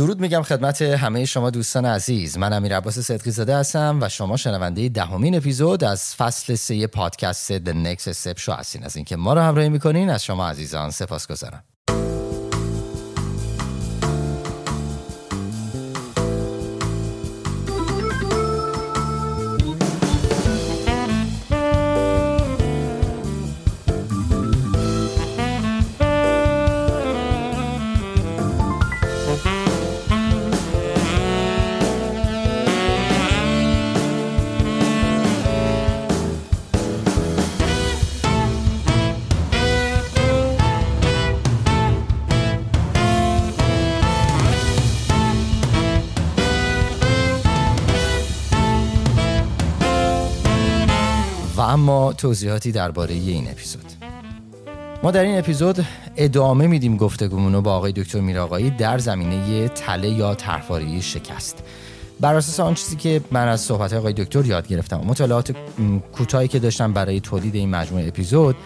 درود میگم خدمت همه شما دوستان عزیز. من امیر عباس صدقی زاده هستم و شما شنونده دهمین اپیزود از فصل سه پادکست The Next Step شو هستین. از اینکه ما رو همراهی می‌کنین از شما عزیزان سپاس توضیحاتی درباره این اپیزود. ما در این اپیزود ادامه میدیم گفتگومون رو با آقای دکتر میراقایی در زمینه تله یا طرحواره شکست. بر اساس آن چیزی که من از صحبت آقای دکتر یاد گرفتم مطالعات کوتاهی که داشتم برای تولید این مجموعه اپیزود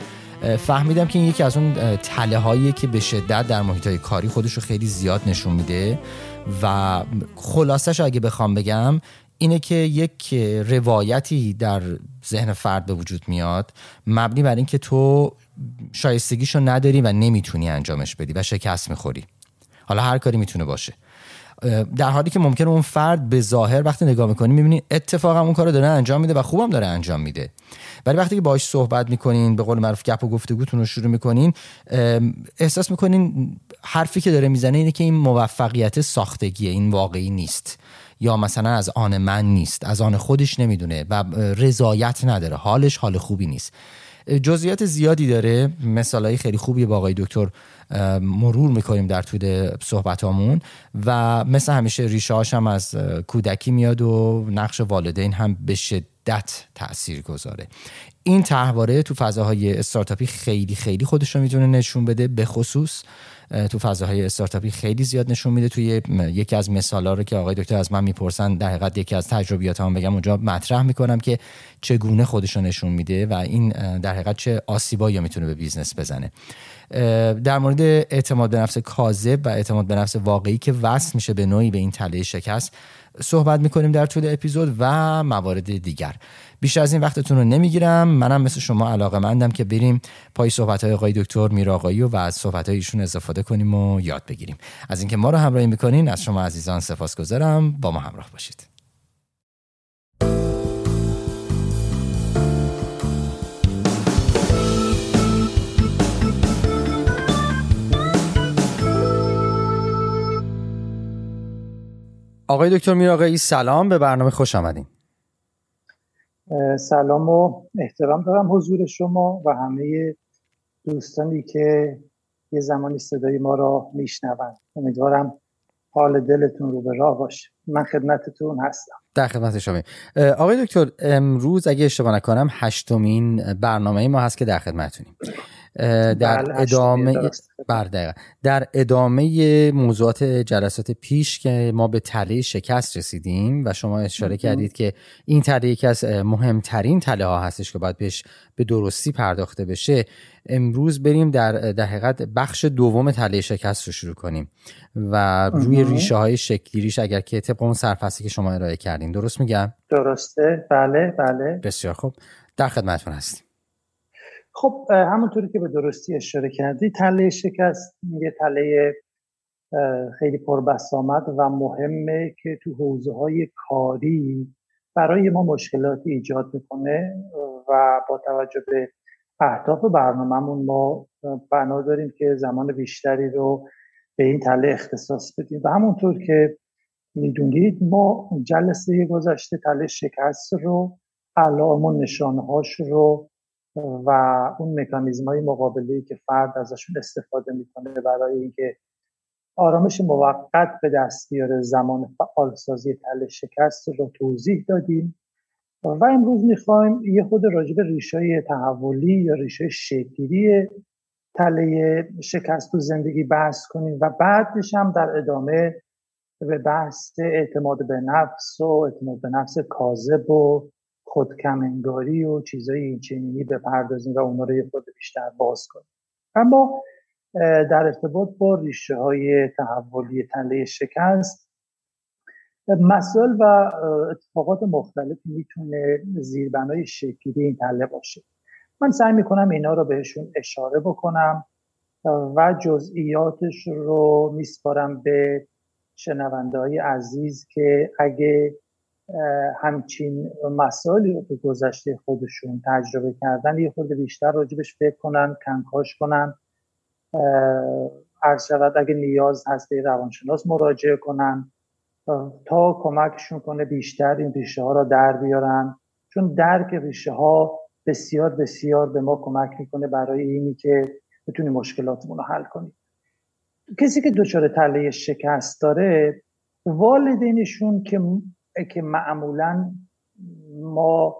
فهمیدم که این یکی از اون تله هایی که به شدت در محیط های کاری خودش رو خیلی زیاد نشون میده و خلاصش اگه بخوام بگم اینه که یک روایتی در ذهن فرد به وجود میاد مبنی بر اینکه تو شایستگیشو نداری و نمی‌تونی انجامش بدی و شکست می‌خوری. حالا هر کاری می‌تونه باشه. در حالی که ممکنه اون فرد به ظاهر وقتی نگاه می‌کنی می‌بینی اتفاقا اون کارو داره انجام میده و خوبم داره انجام میده. ولی وقتی که باهاش صحبت می‌کنین به قول معروف گپ و گفتگوتون رو شروع می‌کنین احساس می‌کنین حرفی که داره می‌زنه اینه که این موفقیت ساختگیه این واقعی نیست. یا مثلا از آن من نیست از آن خودش نمی‌دونه و رضایت نداره حالش حال خوبی نیست. جزئیات زیادی داره مثالهای خیلی خوبی با آقای دکتر مرور می‌کنیم در طول صحبتامون و مثل همیشه ریشه هم از کودکی میاد و نقش والدین هم به شدت تاثیر گذاره. این تحواره تو فضاهای استارتاپی خیلی خیلی خودش رو می‌تونه نشون بده به خصوص تو فضاهای استارتاپی خیلی زیاد نشون میده. توی یکی از مثالا رو که آقای دکتر از من می‌پرسن در حقیقت یکی از تجربیات هم بگم اونجا مطرح می‌کنم که چگونه خودش رو نشون میده و این در حقیقت چه آسیبایی می‌تونه به بیزنس بزنه. در مورد اعتماد به نفس کاذب و اعتماد به نفس واقعی که وصل میشه به نوعی به این تله شکست صحبت می‌کنیم در طول اپیزود و موارد دیگر. بیشتر از این وقتتون رو نمی‌گیرم. منم مثل شما علاقه مندم که بریم پای صحبت های آقای دکتر میراقایی و از صحبت ایشون استفاده کنیم و یاد بگیریم. از اینکه ما رو همراهی می‌کنین از شما عزیزان سپاسگزارم. با ما همراه باشید. آقای دکتر میراقایی سلام. به برنامه خوش آمدین. سلام و احترام دارم حضور شما و همه دوستانی که یه زمانی صدای ما را میشنوند. امیدوارم حال دلتون رو به راه باشه. من خدمتتون هستم. در خدمت شما. آقای دکتر امروز اگه اشتباه نکنم هشتمین برنامه ما هست که در خدمتتونیم. در بله، ادامه بر در ادامه موضوعات جلسات پیش که ما به تله شکست رسیدیم و شما اشاره کردید که این تله یکی از مهمترین تله ها هستش که باید بهش به درستی پرداخته بشه. امروز بریم در در حقیقت بخش دوم تله شکست رو شروع کنیم و روی ریشه های شکلیریش اگر که طبق اون سرفصلی که شما ارائه کردین. درست میگم؟ درسته. بله بله. بسیار خوب. در خدمتتون هستیم. خب همونطوری که به درستی اشاره کردی تله شکست یه تله خیلی پربسامد و مهمه که تو حوزه های کاری برای ما مشکلاتی ایجاد می‌کنه و با توجه به اهداف برنامهمون ما بنا داریم که زمان بیشتری رو به این تله اختصاص بدیم. و همونطور که می‌دونید ما جلسه گذشته تله شکست رو علام و نشانهاش رو و اون مکانیزم های مقابله که فرد ازشون استفاده می‌کنه برای اینکه آرامش موقت به دست بیاره زمان فعالسازی تله شکست رو توضیح دادیم. و امروز می‌خوایم یه خود راجب ریشه تحولی یا ریشه شکلی تله شکست تو زندگی بحث کنیم و بعدش هم در ادامه به بحث اعتماد به نفس و اعتماد به نفس کاذب و خودکمنگاری و چیزایی چنینی بپردازیم و اونا رو یه خود بیشتر باز کنیم. اما در ارتباط با ریشه های تحولی تله شکست مسائل و اتفاقات مختلفی می‌تونه زیربنای شکلی این تله باشه. من سعی می‌کنم اینا رو بهشون اشاره بکنم و جزئیاتش رو میسپارم به شنونده های عزیز که اگه همچین مسائلی به گذشته خودشون تجربه کردن یه خورده بیشتر راجبش فکر کنن کنکاش کنن. عرض شود اگه نیاز هست به روانشناس مراجعه کنن. تا کمکشون کنه بیشتر این ریشه ها را در بیارن. چون درک ریشه ها بسیار بسیار به ما کمک می‌کنه برای اینی که بتونیم مشکلاتمون رو حل کنیم. کسی که دچار تله شکست داره والدینشون که که معمولا ما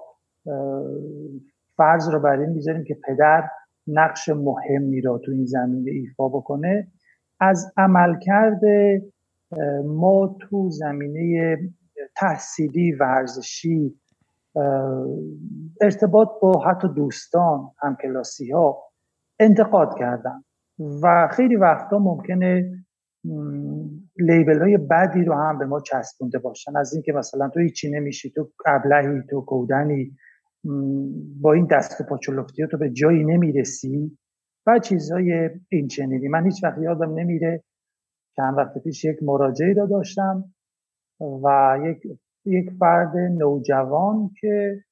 فرض رو بر این می‌ذاریم که پدر نقش مهمی را تو این زمینه ایفا بکنه. از عملکرد ما تو زمینه تحصیلی ورزشی ارتباط با حتی دوستان همکلاسی ها انتقاد کردن و خیلی وقتا ممکنه لیبل های بدی رو هم به ما چسبونده باشن. از اینکه مثلا تو هیچی نمیشی تو ابلهی تو کودنی با این دست پاچولفتی تو به جایی نمی‌رسی و چیزهای این چنینی من هیچ وقت یادم نمیره چند وقت پیش یک مراجعه را داشتم و یک یک فرد نوجوان که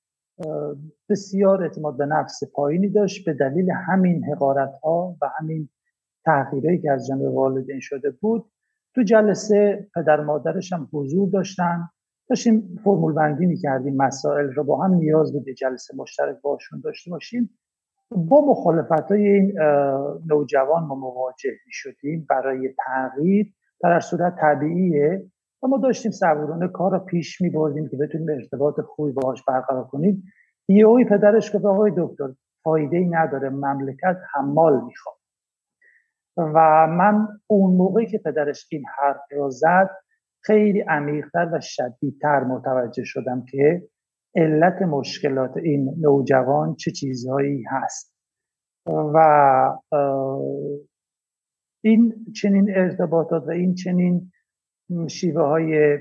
بسیار اعتماد به نفس پایینی داشت به دلیل همین حقارت ها و همین تغییری که از جانب والدین شده بود تو جلسه پدر مادرش هم حضور داشتن. داشتیم فرمول بندی می‌کردیم مسائل رو با هم نیاز بود جلسه مشترک باشون داشته باشیم. با مخالفت های این نوجوان ما مواجه می شدیم برای تغییر در صورت طبیعیه. و ما داشتیم صبورانه کار رو پیش می بردیم که بتونیم ارتباط خوبی باهاش برقرار کنیم. یهوی پدرش گفت آقای دکتر فایده ای نداره مملکت حمال می‌خواد. و من اون موقعی که پدرش این حرف رو زد خیلی عمیقتر و شدیدتر متوجه شدم که علت مشکلات این نوجوان چه چیزهایی هست. و این چنین ارتباطات و این چنین شیوه های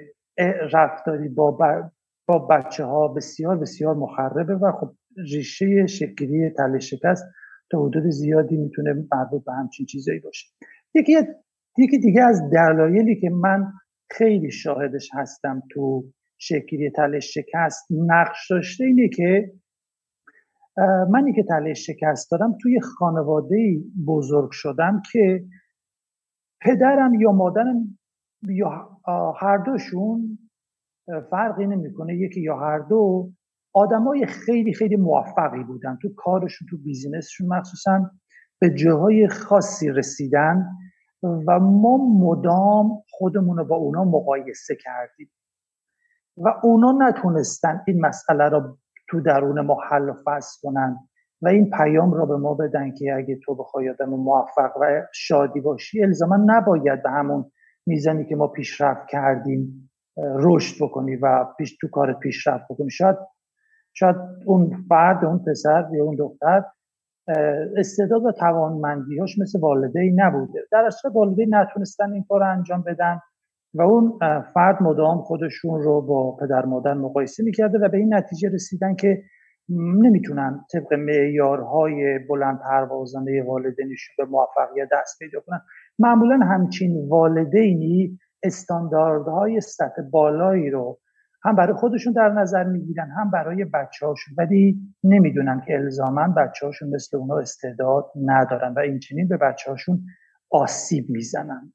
رفتاری با, با بچه ها بسیار بسیار مخربه و خب ریشه شکلی تله شکست تا حدود زیادی می‌تونه مربوط به همچین چیزایی باشه. یکی یکی دیگه از دلایلی که من خیلی شاهدش هستم تو شکلی تله شکست نقش داشته اینه که منی که تله شکست دارم توی خانواده بزرگ شدم که پدرم یا مادرم یا هر دوشون فرقی نمی‌کنه یکی یا هر دو آدمای خیلی خیلی موفقی بودن تو کارشون تو بیزینسشون مخصوصا به جاهای خاصی رسیدن و ما مدام خودمون رو با اونا مقایسه کردیم. و اونا نتونستن این مسئله رو تو درون ما حل و فصل کنن و این پیام رو به ما بدن که اگه تو بخوای آدم موفق و شادی باشی الزاما نباید به همون میزانی که ما پیشرفت کردیم رشد بکنی و پیش تو کار پیشرفت بکنی. شاید شاید اون فرد اون پسر یا اون دختر استعداد و توانمندیهاش مثل والدین نبوده. در اصل والدین نتونستن این کار انجام بدن و اون فرد مدام خودشون رو با پدر مادر مقایسه می‌کرده و به این نتیجه رسیدن که نمی‌تونن طبق معیارهای بلند پروازانه والدینشون به موفقیت دست پیدا کنن. معمولا همچین والدینی استانداردهای سطح بالایی رو هم برای خودشون در نظر می‌گیرن هم برای بچه هاشون ولی نمی‌دونن که الزاما بچه هاشون مثل اونا استعداد ندارن و این چنین به بچه هاشون آسیب می‌زنن.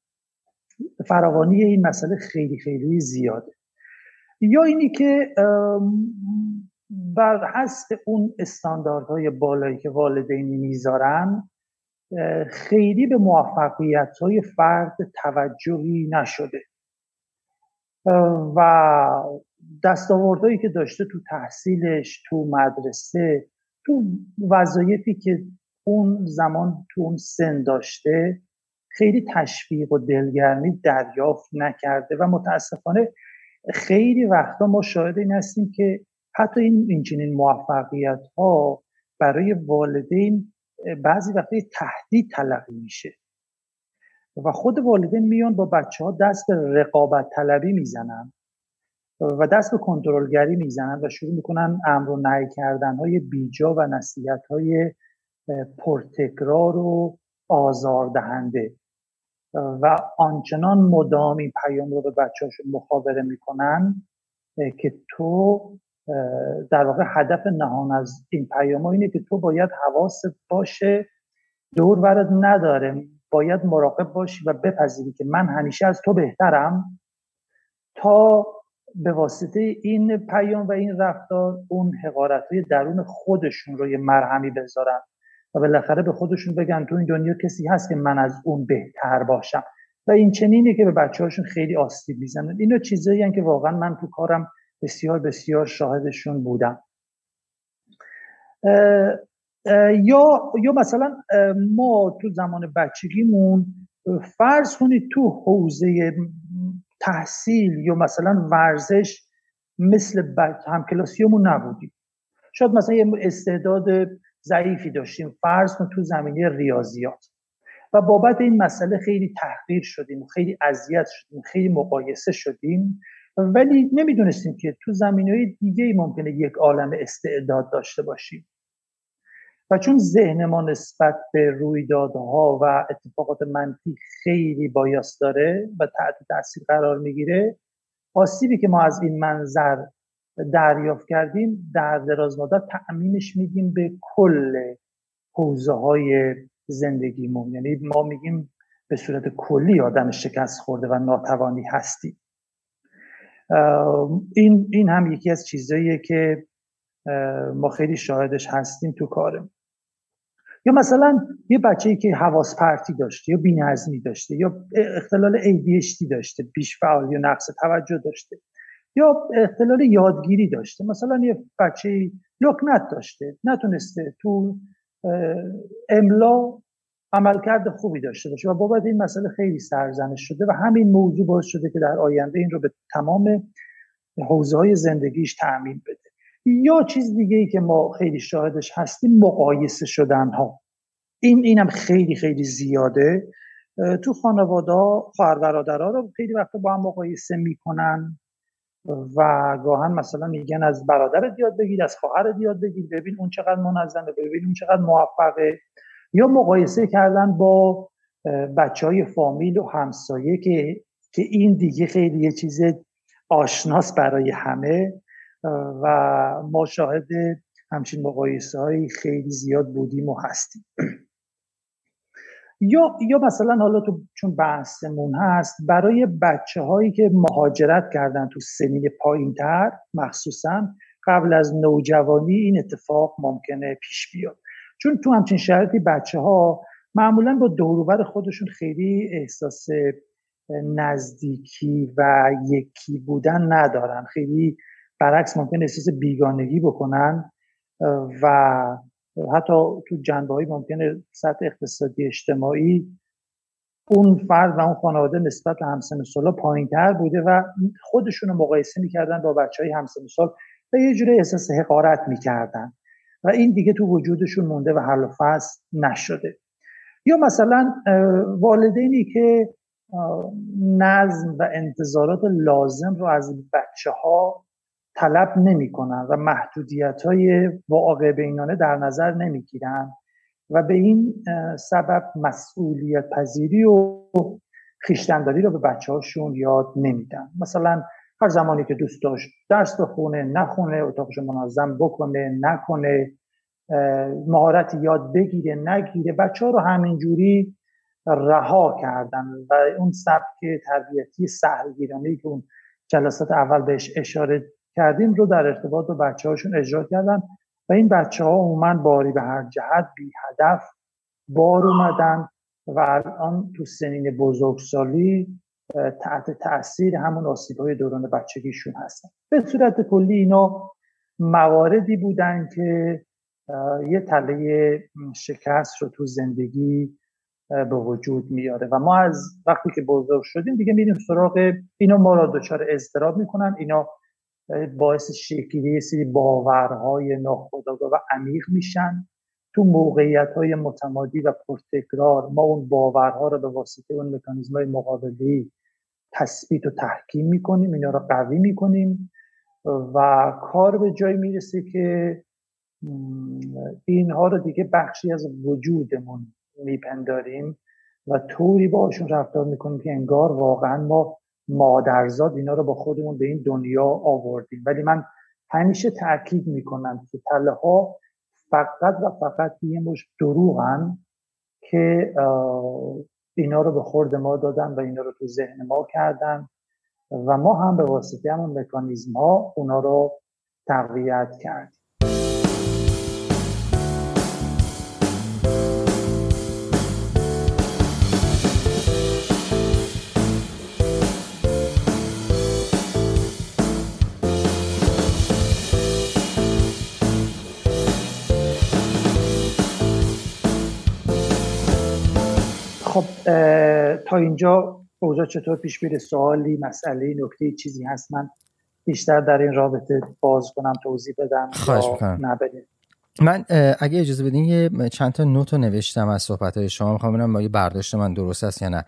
فراوانی این مسئله خیلی خیلی زیاده. یا اینی که بر حسب اون استانداردهای بالایی که والدینی می‌ذارن خیلی به موفقیت های فرد توجهی نشده. و دستاوردهایی که داشته تو تحصیلش تو مدرسه تو وظایفی که اون زمان تو اون سن داشته خیلی تشویق و دلگرمی دریافت نکرده و متاسفانه خیلی وقتا ما شاهد این هستیم که حتی این اینچنین موفقیت ها برای والدین بعضی وقتا تهدید تلقی میشه. و خود والدین میان با بچه ها دست رقابت طلبی می‌زنن. و دست به کنترلگری می‌زنن و شروع می‌کنن امر و نهی کردن های بیجا و نصیحت های پرتکرار و آزاردهنده. و آنچنان مدام این پیام رو به بچه‌هاشون مخابره می‌کنن که تو در واقع هدف نهان از این پیام اینه که تو باید حواست باشه دور ورد نداره باید مراقب باشی و بپذیری که من همیشه از تو بهترم تا به واسطه این پیام و این رفتار اون حقارت های درون خودشون رو یه مرهمی بذارن و بالاخره به خودشون بگن تو این دنیا کسی هست که من از اون بهتر باشم. و این چنینه که به بچه هاشون خیلی آسیب می‌زنن. اینا چیزایی که واقعا من تو کارم بسیار بسیار شاهدشون بودم. یا یا مثلا ما تو زمان بچگیمون فرض کنید تو حوزه تحصیل یا مثلا ورزش مثل همکلاسیمون نبودیم. شاید مثلا یه استعداد ضعیفی داشتیم. فرض کن تو زمینه ریاضیات. و بابت این مسئله خیلی تحقیر شدیم خیلی اذیت شدیم خیلی مقایسه شدیم. ولی نمی‌دونستیم که تو زمینه های دیگه ممکنه یک عالم استعداد داشته باشیم. و چون ذهن ما نسبت به رویدادها و اتفاقات منفی خیلی بایاس داره و تحت تاثیر قرار می‌گیره آسیبی که ما از این منظر دریافت کردیم در دراز مدت تعمیمش میدیم به کل حوزه های زندگیمون. یعنی ما میگیم به صورت کلی آدم شکست خورده و ناتوانی هستی این, این هم یکی از چیزاییه که ما خیلی شاهدش هستیم تو کارم یا مثلا یه بچه ای که حواس پرتی داشته یا بینظمی داشته یا اختلال ADHD داشته بیش فعال یا نقص توجه داشته یا اختلال یادگیری داشته. مثلا یه بچه لکنت داشته نتونسته تو املا عملکرد خوبی داشته باشه و بابت این مسئله خیلی سرزنش شده و همین موضوع باعث شده که در آینده این رو به تمام حوزه های زندگیش تعمین بده. یا چیز دیگه ای که ما خیلی شاهدش هستیم مقایسه شدن ها این اینم خیلی خیلی زیاده. تو خانواده خواهر برادرها رو خیلی وقت با هم مقایسه می‌کنن و گاهن مثلا میگن از برادر یاد بگیر از خواهر یاد بگیر ببین اون چقدر منظمه ببین اون چقدر موفقه. یا مقایسه کردن با بچه های فامیل و همسایه که که این دیگه خیلی یه چیز آشناس برای همه. و ما شاهد همچین مقایسه های خیلی زیاد بودیم و هستیم. یا یا مثلا حالا تو چون بحثمون هست برای بچه هایی که مهاجرت کردن تو سنین پایین تر مخصوصا قبل از نوجوانی این اتفاق ممکنه پیش بیاد. چون تو همچین شرایطی بچه ها معمولا با دوروبر خودشون خیلی احساس نزدیکی و یکی بودن ندارن. خیلی برعکس ممکن احساس بیگانگی بکنن و حتی تو جنبه های ممکنه سطح اقتصادی اجتماعی اون فرد و اون خانواده نسبت همسن سالا پایین تر بوده و خودشون رو مقایسه می‌کردن با بچه های همسن سال و یه جوری احساس حقارت می‌کردن و این دیگه تو وجودشون مونده و حل و فصل نشده. یا مثلا والدینی که نظم و انتظارات لازم رو از بچه ها طلب نمی‌کنن و محدودیت های بینانه در نظر نمی‌گیرن و به این سبب مسئولیت پذیری و خیشتنداری رو به بچه هاشون یاد نمیدن. مثلا هر زمانی که دوست داشت درس بخونه نخونه اتاقش منظم بکنه نکنه مهارت یاد بگیره نگیره بچه ها رو همینجوری رها کردن و اون سبک تربیتی سهلگیرانه که اون جلسات اول بهش اشاره کردیم رو در ارتباط با بچه هاشون اجرا کردن و این بچه ها عموما باری به هر جهت بی هدف بار اومدن و الان تو سنین بزرگسالی تحت تاثیر همون آسیب های دوران بچگیشون هستن. به صورت کلی اینا مواردی بودن که یه تله شکست رو تو زندگی به وجود میاره و ما از وقتی که بزرگ شدیم دیگه میریم سراغ اینا ما را دچار اضطراب می‌کنن اینا باعث شکلی سری باورهای ناخودآگاه و عمیق میشن. تو موقعیت های متمادی و پرتکرار ما اون باورها رو به واسطه اون مکانیزم های مقابلی تثبیت و تحکیم می‌کنیم اینا رو قوی می‌کنیم و کار به جایی می‌رسه که اینها رو دیگه بخشی از وجودمون میپنداریم و طوری باشون رفتار می‌کنیم که انگار واقعا ما مادرزاد اینا رو با خودمون به این دنیا آوردیم. ولی من همیشه تاکید می‌کنم که تله ها فقط و فقط یه مش دروغن که اینا رو به خورد ما دادن و اینا رو تو ذهن ما کردن و ما هم به واسطه همون مکانیزم ها اونا رو تقویت کردیم. خب تا اینجا اوضاع چطور پیش میره؟ سوالی مسئله نکته چیزی هست؟ من بیشتر در این رابطه باز کنم توضیح بدم خواهش من اگه اجازه بدین یه چند تا نوت رو نوشتم از صحبت های شما. می‌خوام ببینم یه برداشت من درست است یا نه.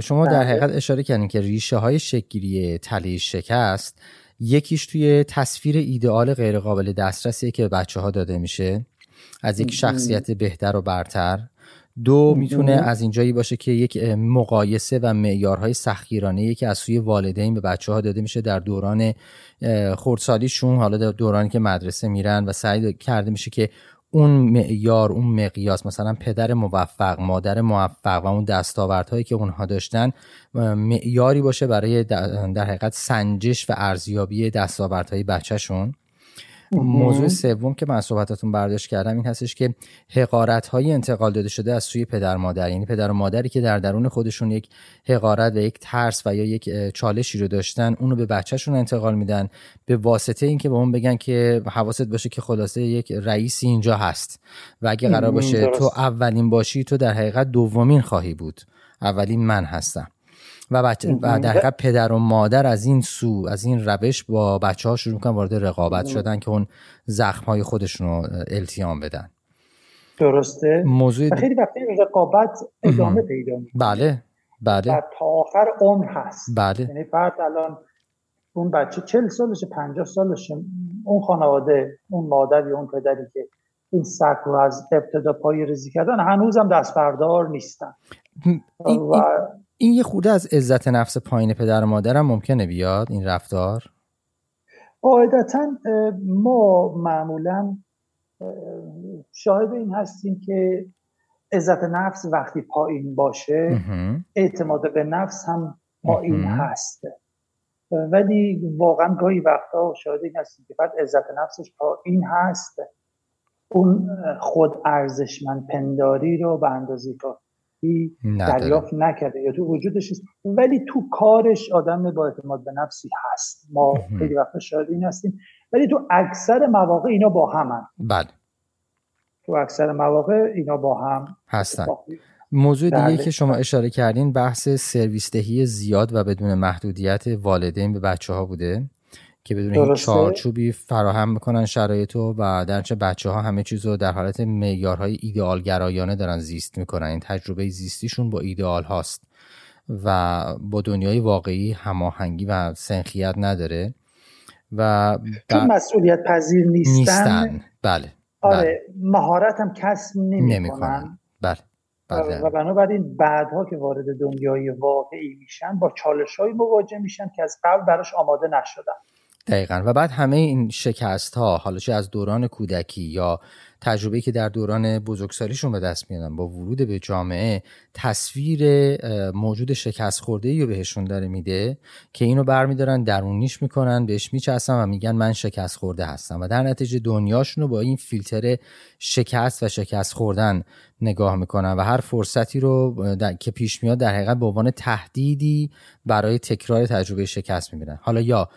شما در بله. حقیقت اشاره کردین که ریشه های شکلی تله شکست یکیش توی تصویر ایدئال غیرقابل دسترسیه که بچه ها داده میشه. از یک شخصیت بهتر و برتر. دو می‌تونه از اینجایی باشه که یک مقایسه و معیارهای سختگیرانه که از سوی والدین به بچه ها داده میشه در دوران خردسالیشون حالا در دورانی که مدرسه میرن و سعی کرده میشه که اون معیار اون مقیاس مثلا پدر موفق مادر موفق و اون دستاوردهایی که اونها داشتن معیاری باشه برای در حقیقت سنجش و ارزیابی دستاوردهای بچهشون. موضوع سوم که من صحبتاتون برداشت کردم این هستش که حقارت های انتقال داده شده از سوی پدر مادر. یعنی پدر و مادری که در درون خودشون یک حقارت و یک ترس و یا یک چالشی رو داشتن اونو به بچهشون انتقال میدن به واسطه اینکه به اون بگن که حواست باشه که خلاصه یک رئیسی اینجا هست. و اگه قرار باشه تو اولین باشی تو در حقیقت دومین خواهی بود. اولین من هستم. و, بچه و در حقیقت پدر و مادر از این سو از این روش با بچه ها شروع می‌کنن وارد رقابت شدن که اون زخم های خودشون رو التیام بدن. درسته؟ موضوع خیلی وقتی رقابت ادامه پیدا می‌کنه. بله بله. و تا آخر عمر هست. بله. یعنی فرد الان اون بچه چل سالشه پنجاه سالشه. اون خانواده اون مادر یا اون پدری که این سک رو از ابتدا پای ریزی کردن هنوزم دست بردار نیستن و این یه خورده از عزت نفس پایین پدر و مادرم ممکنه بیاد این رفتار؟ قاعدتا ما معمولا شاهد این هستیم که عزت نفس وقتی پایین باشه اعتماد به نفس هم پایین هست. ولی واقعا گاهی وقتا شاهد این هستیم که بعد عزت نفسش پایین هست. اون خود ارزشمند پنداری رو به اندازه کافی دریافت نکرده یا تو وجودش است ولی تو کارش آدم با اعتماد به نفسی هست. ما خیلی وقت شاید این هستیم. ولی تو اکثر مواقع اینا با هم بله. تو اکثر مواقع اینا با هم هستن. موضوع دیگه که شما اشاره کردین بحث سرویس دهی زیاد و بدون محدودیت والدین به بچه ها بوده. که بدون هیچ چارچوبی فراهم می‌کنن شرایط و در چه بچه ها همه چیز رو در حالت معیارهای ایدئال گرایانه دارن زیست می‌کنن. این تجربه زیستیشون با ایدئال هاست و با دنیای واقعی هماهنگی و سنخیت نداره و چون مسئولیت پذیر نیستن, نیستن. بله. آره بله. مهارت هم کسب نمی‌کنن. بله. بله. و بنابراین بعدها که وارد دنیای واقعی میشن با چالش های مواجه میشن که از قبل براش آماده نشدن. دقیقا. و بعد همه این شکست ها حالا چه از دوران کودکی یا تجربه که در دوران بزرگسالیشون به دست میادن با ورود به جامعه تصویر موجود شکست خورده رو بهشون داره میده که اینو برمیدارن درونیش می‌کنن بهش میچسن و میگن من شکست خورده هستم. و در نتیجه دنیاشون رو با این فیلتر شکست و شکست خوردن نگاه می‌کنن و هر فرصتی رو که پیش میاد در حقیقت به عنوان تهدیدی برای تکرار تجربه شکست می‌بینن. حالا یا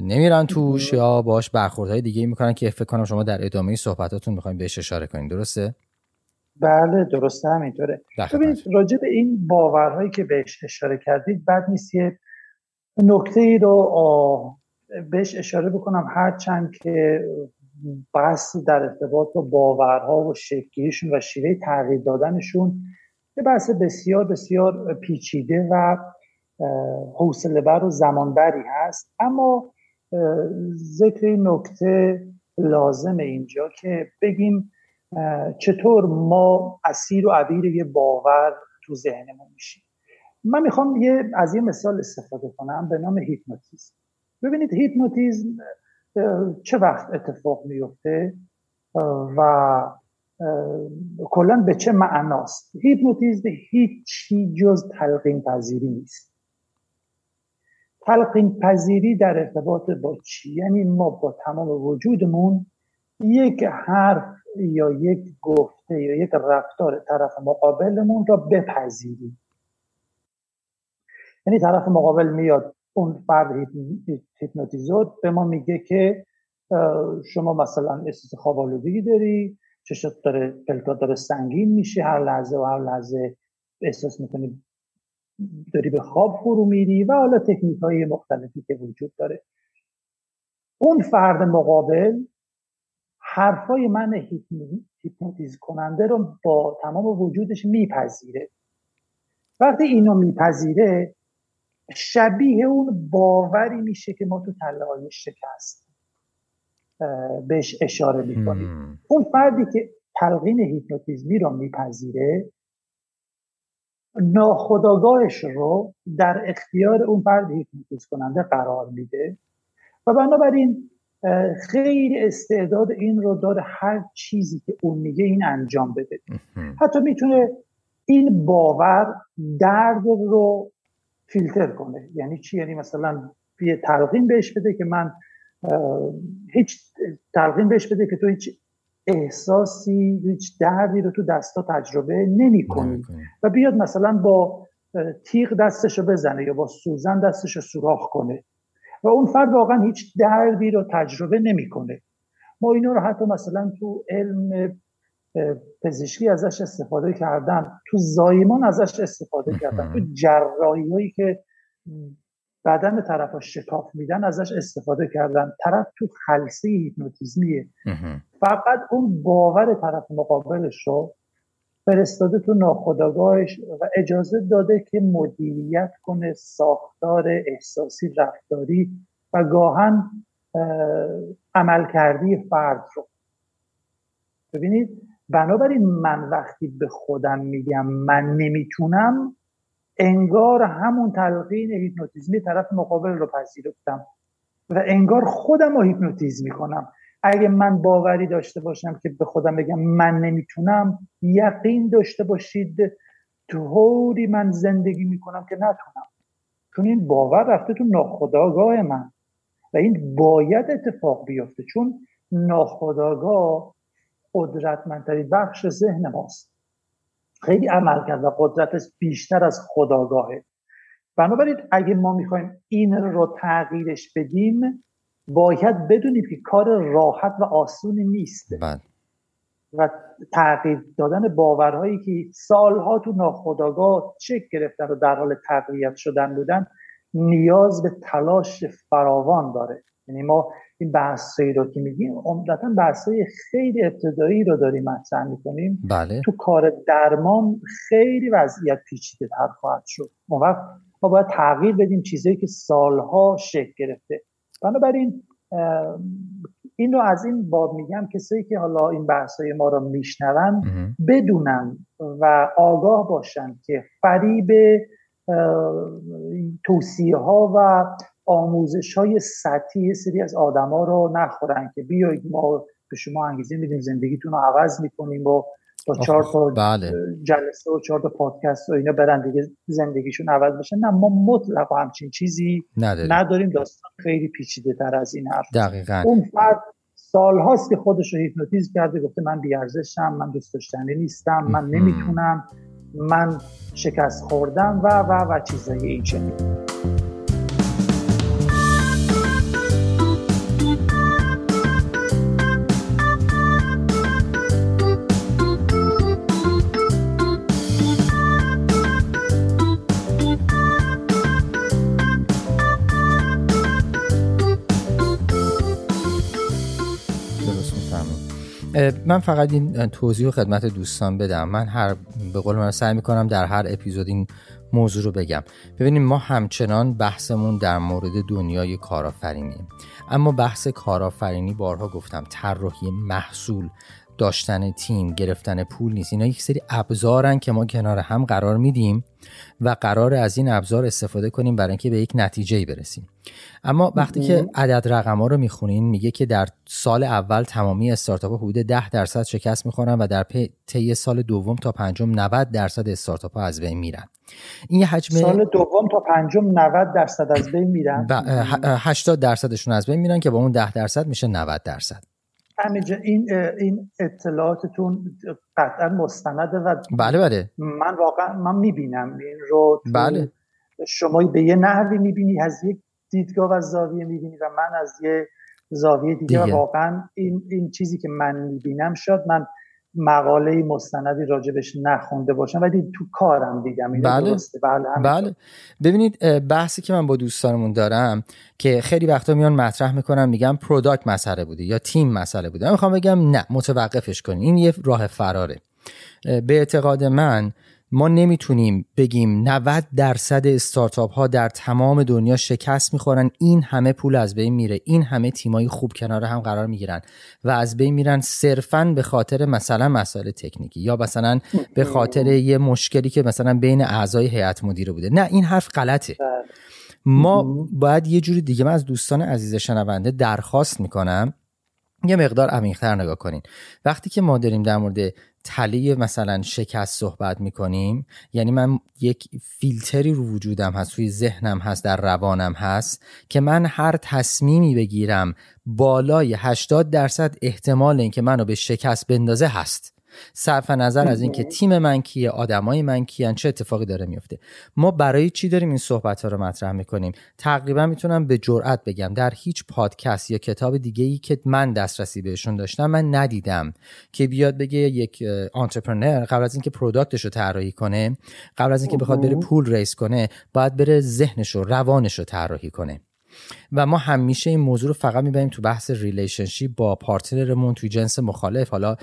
نمیرن توش یا باش برخوردهای دیگه می‌کنن که فکر کنم شما در ادامه صحبتاتون می‌خوایم بهش اشاره کنین. درسته؟ بله درسته همینطوره. ببینید راجع به این باورهایی که بهش اشاره کردید بعد نیست یه نکته ای رو بهش اشاره بکنم. هرچند که بحث در ارتباط با باورها و شکلیشون و شیوه تغییر دادنشون یه بحث بسیار بسیار پیچیده و حوصله بر و زمانبری هست. اما ذکر این نکته لازم اینجا که بگیم چطور ما اسیر و عبیر یه باور تو ذهنمون میشیم. من می‌خوام یه از یه مثال استفاده کنم به نام هیپنوتیزم. ببینید هیپنوتیزم چه وقت اتفاق میفته؟ و کلا به چه معناست؟ هیپنوتیزم هیچی جز تلقین پذیری نیست. تلقین پذیری در ارتباط با چی؟ یعنی ما با تمام وجودمون یک حرف یا یک گفته یا یک رفتار طرف مقابلمون را بپذیریم. یعنی طرف مقابل میاد اون فرد هیپنوتیزور به ما میگه که شما مثلا احساس خواب آلودگی داری چشت داره پلکات داره سنگین میشه هر لحظه و هر لحظه احساس می‌کنی داری به خواب فرو میری و حالا تکنیک های مختلفی که وجود داره. اون فرد مقابل حرفای من هیپنوتیز کننده رو با تمام وجودش میپذیره. وقتی اینو میپذیره شبیه اون باوری میشه که ما تو تله شکست بهش اشاره می‌کنیم. اون فردی که تلقین هیپنوتیزمی رو میپذیره ناخداگاهش رو در اختیار اون فرد هیپنوتیز کننده قرار میده و بنابراین خیلی استعداد این رو داره هر چیزی که اون میگه این انجام بده. حتی می‌تونه این باور درد رو فیلتر کنه. یعنی چی؟ یعنی مثلا یه تلقین بهش بده که من هیچ تلقین بهش بده که تو هیچ احساسی هیچ دردی رو تو دستا تجربه نمی کنی و بیاد مثلا با تیغ دستشو بزنه یا با سوزن دستشو سوراخ کنه. و اون فرد واقعا هیچ دردی رو تجربه نمی‌کنه. ما اینا رو حتی مثلا تو علم پزشکی ازش استفاده کردن تو زایمان ازش استفاده کردن تو جراحی هایی که بدن طرف ها شکاف میدن ازش استفاده کردن. طرف تو خلصه هیپنوتیزمیه. فقط اون باور طرف مقابلش رو فرستاده تو ناخداگاهش و اجازه داده که مدیریت کنه ساختار احساسی رفتاری و گاهن عملکردی فرد رو. ببینید بنابراین من وقتی به خودم میگم من نمی‌تونم انگار همون تلقین هیپنوتیزمی طرف مقابل رو پذیرفتم و انگار خودم رو هیپنوتیز می‌کنم. اگه من باوری داشته باشم که به خودم بگم من نمی‌تونم یقین داشته باشید طوری من زندگی می‌کنم که نتونم. چون این باور رفته تو ناخداگاه من. و این باید اتفاق بیفته چون ناخداگاه قدرتمندترین بخش ذهن ماست. خیلی عمل کرد و قدرتش بیشتر از خداگاهه بنابراین اگه ما می‌خوایم این رو تغییرش بدیم باید بدونیم که کار راحت و آسونی نیست. بله. و تغییر دادن باورهایی که سالها تو ناخداگاه چک گرفتن و در حال تقویت شدن بودن نیاز به تلاش فراوان داره. یعنی ما این بحثایی رو که میگیم عمدتا بحثای خیلی ابتدایی رو داریم مطرح می‌کنیم. بله. تو کار درمان خیلی وضعیت پیچیده تر خواهد شد. اون وقت ما باید تغییر بدیم چیزایی که سالها شکل گرفته. بنابراین این رو از این باب میگم کسایی که حالا این بحثای ما رو میشنون بدونن و آگاه باشن که فریب توصیه ها و آموزش های سطحی سری از آدما رو نخورن که بیایید ما به شما انگیزه میدیم زندگیتون رو عوض می‌کنیم و با چهار تا بله. جلسه و چهار تا پادکست و اینا برن دیگه زندگیشون عوض بشه. نه ما مطلق همچین چیزی نداریم, نداریم. داستان خیلی پیچیده تر از این حرف. دقیقا. اون فرد سال هاست که خودش رو هیپنوتیز کرده گفته من بیارزشم من دوست داشتنی نیستم من نمی‌تونم من شکست خوردم و و و چیزایی این من فقط این توضیح و خدمت دوستان بدم. من هر به قول من سعی می‌کنم در هر اپیزود این موضوع رو بگم. ببینیم ما همچنان بحثمون در مورد دنیای کارآفرینی اما بحث کارآفرینی بارها گفتم طراحی محصول. داشتن تیم گرفتن پول نیست. اینا یک سری ابزارن که ما کنار هم قرار میدیم و قرار از این ابزار استفاده کنیم برای اینکه به یک نتیجه برسیم. اما وقتی که عدد رقم ها رو می‌خونین میگه که در سال اول تمامی استارتاپ ها حدود 10 درصد شکست می‌خورن و در طی سال دوم تا پنجم 90 درصد استارتاپ ها از بین میرن. این حجم سال دوم تا پنجم 90 درصد از بین میرن؟ 80 درصدشون از بین میرن که با اون 10 درصد میشه 90 درصد. این این اطلاعاتتون قطعا مستنده و بله بله. من واقعا من می‌بینم این رو بله. شما به یه نحوی می‌بینی از یک دیدگاه و زاویه می‌بینی و من از یه زاویه دیگه, دیگه. واقعا این این چیزی که من می‌بینم شد من مقاله مستندی راجبش نخونده باشم. ولی تو کارم دیدم. این بله. درسته. بله, بله. ببینید بحثی که من با دوستانمون دارم که خیلی وقتا میان مطرح می‌کنم میگم پروداکت مسئله بوده یا تیم مسئله بوده. من می‌خوام بگم نه متوقفش کنین. این یه راه فراره. به اعتقاد من ما نمی‌تونیم بگیم 90 درصد استارتاپ ها در تمام دنیا شکست می‌خورن. این همه پول از بین میره. این همه تیمایی خوب کنار هم قرار می‌گیرن و از بین میرن صرفا به خاطر مثلا مسائل تکنیکی یا مثلا به خاطر یه مشکلی که مثلا بین اعضای هیئت مدیره بوده. نه این حرف غلطه. بله. ما باید یه جوری دیگه من از دوستان عزیز شنونده درخواست می‌کنم. یه مقدار عمیقتر نگاه کنین. وقتی که ما داریم در مورد تله مثلا شکست صحبت می‌کنیم؟ یعنی من یک فیلتری رو وجودم هست توی ذهنم هست در روانم هست که من هر تصمیمی بگیرم بالای 80 درصد احتمال اینکه منو به شکست بندازه هست. صرف نظر از اینکه تیم من کیه آدمای من کیان چه اتفاقی داره میفته. ما برای چی داریم این صحبت ها رو مطرح می‌کنیم؟ تقریبا می‌تونم به جرئت بگم در هیچ پادکست یا کتاب دیگه ای که من دسترسی بهشون داشتم من ندیدم که بیاد بگه یک آنترپرنر قبل از اینکه پروداکتش رو طراحی کنه قبل از اینکه بخواد بره پول raise کنه باید بره ذهنش رو روانش رو طراحی کنه. و ما همیشه این موضوع رو فقط می‌بریم تو بحث relationship با partner مون توی جنس مخالف. حالا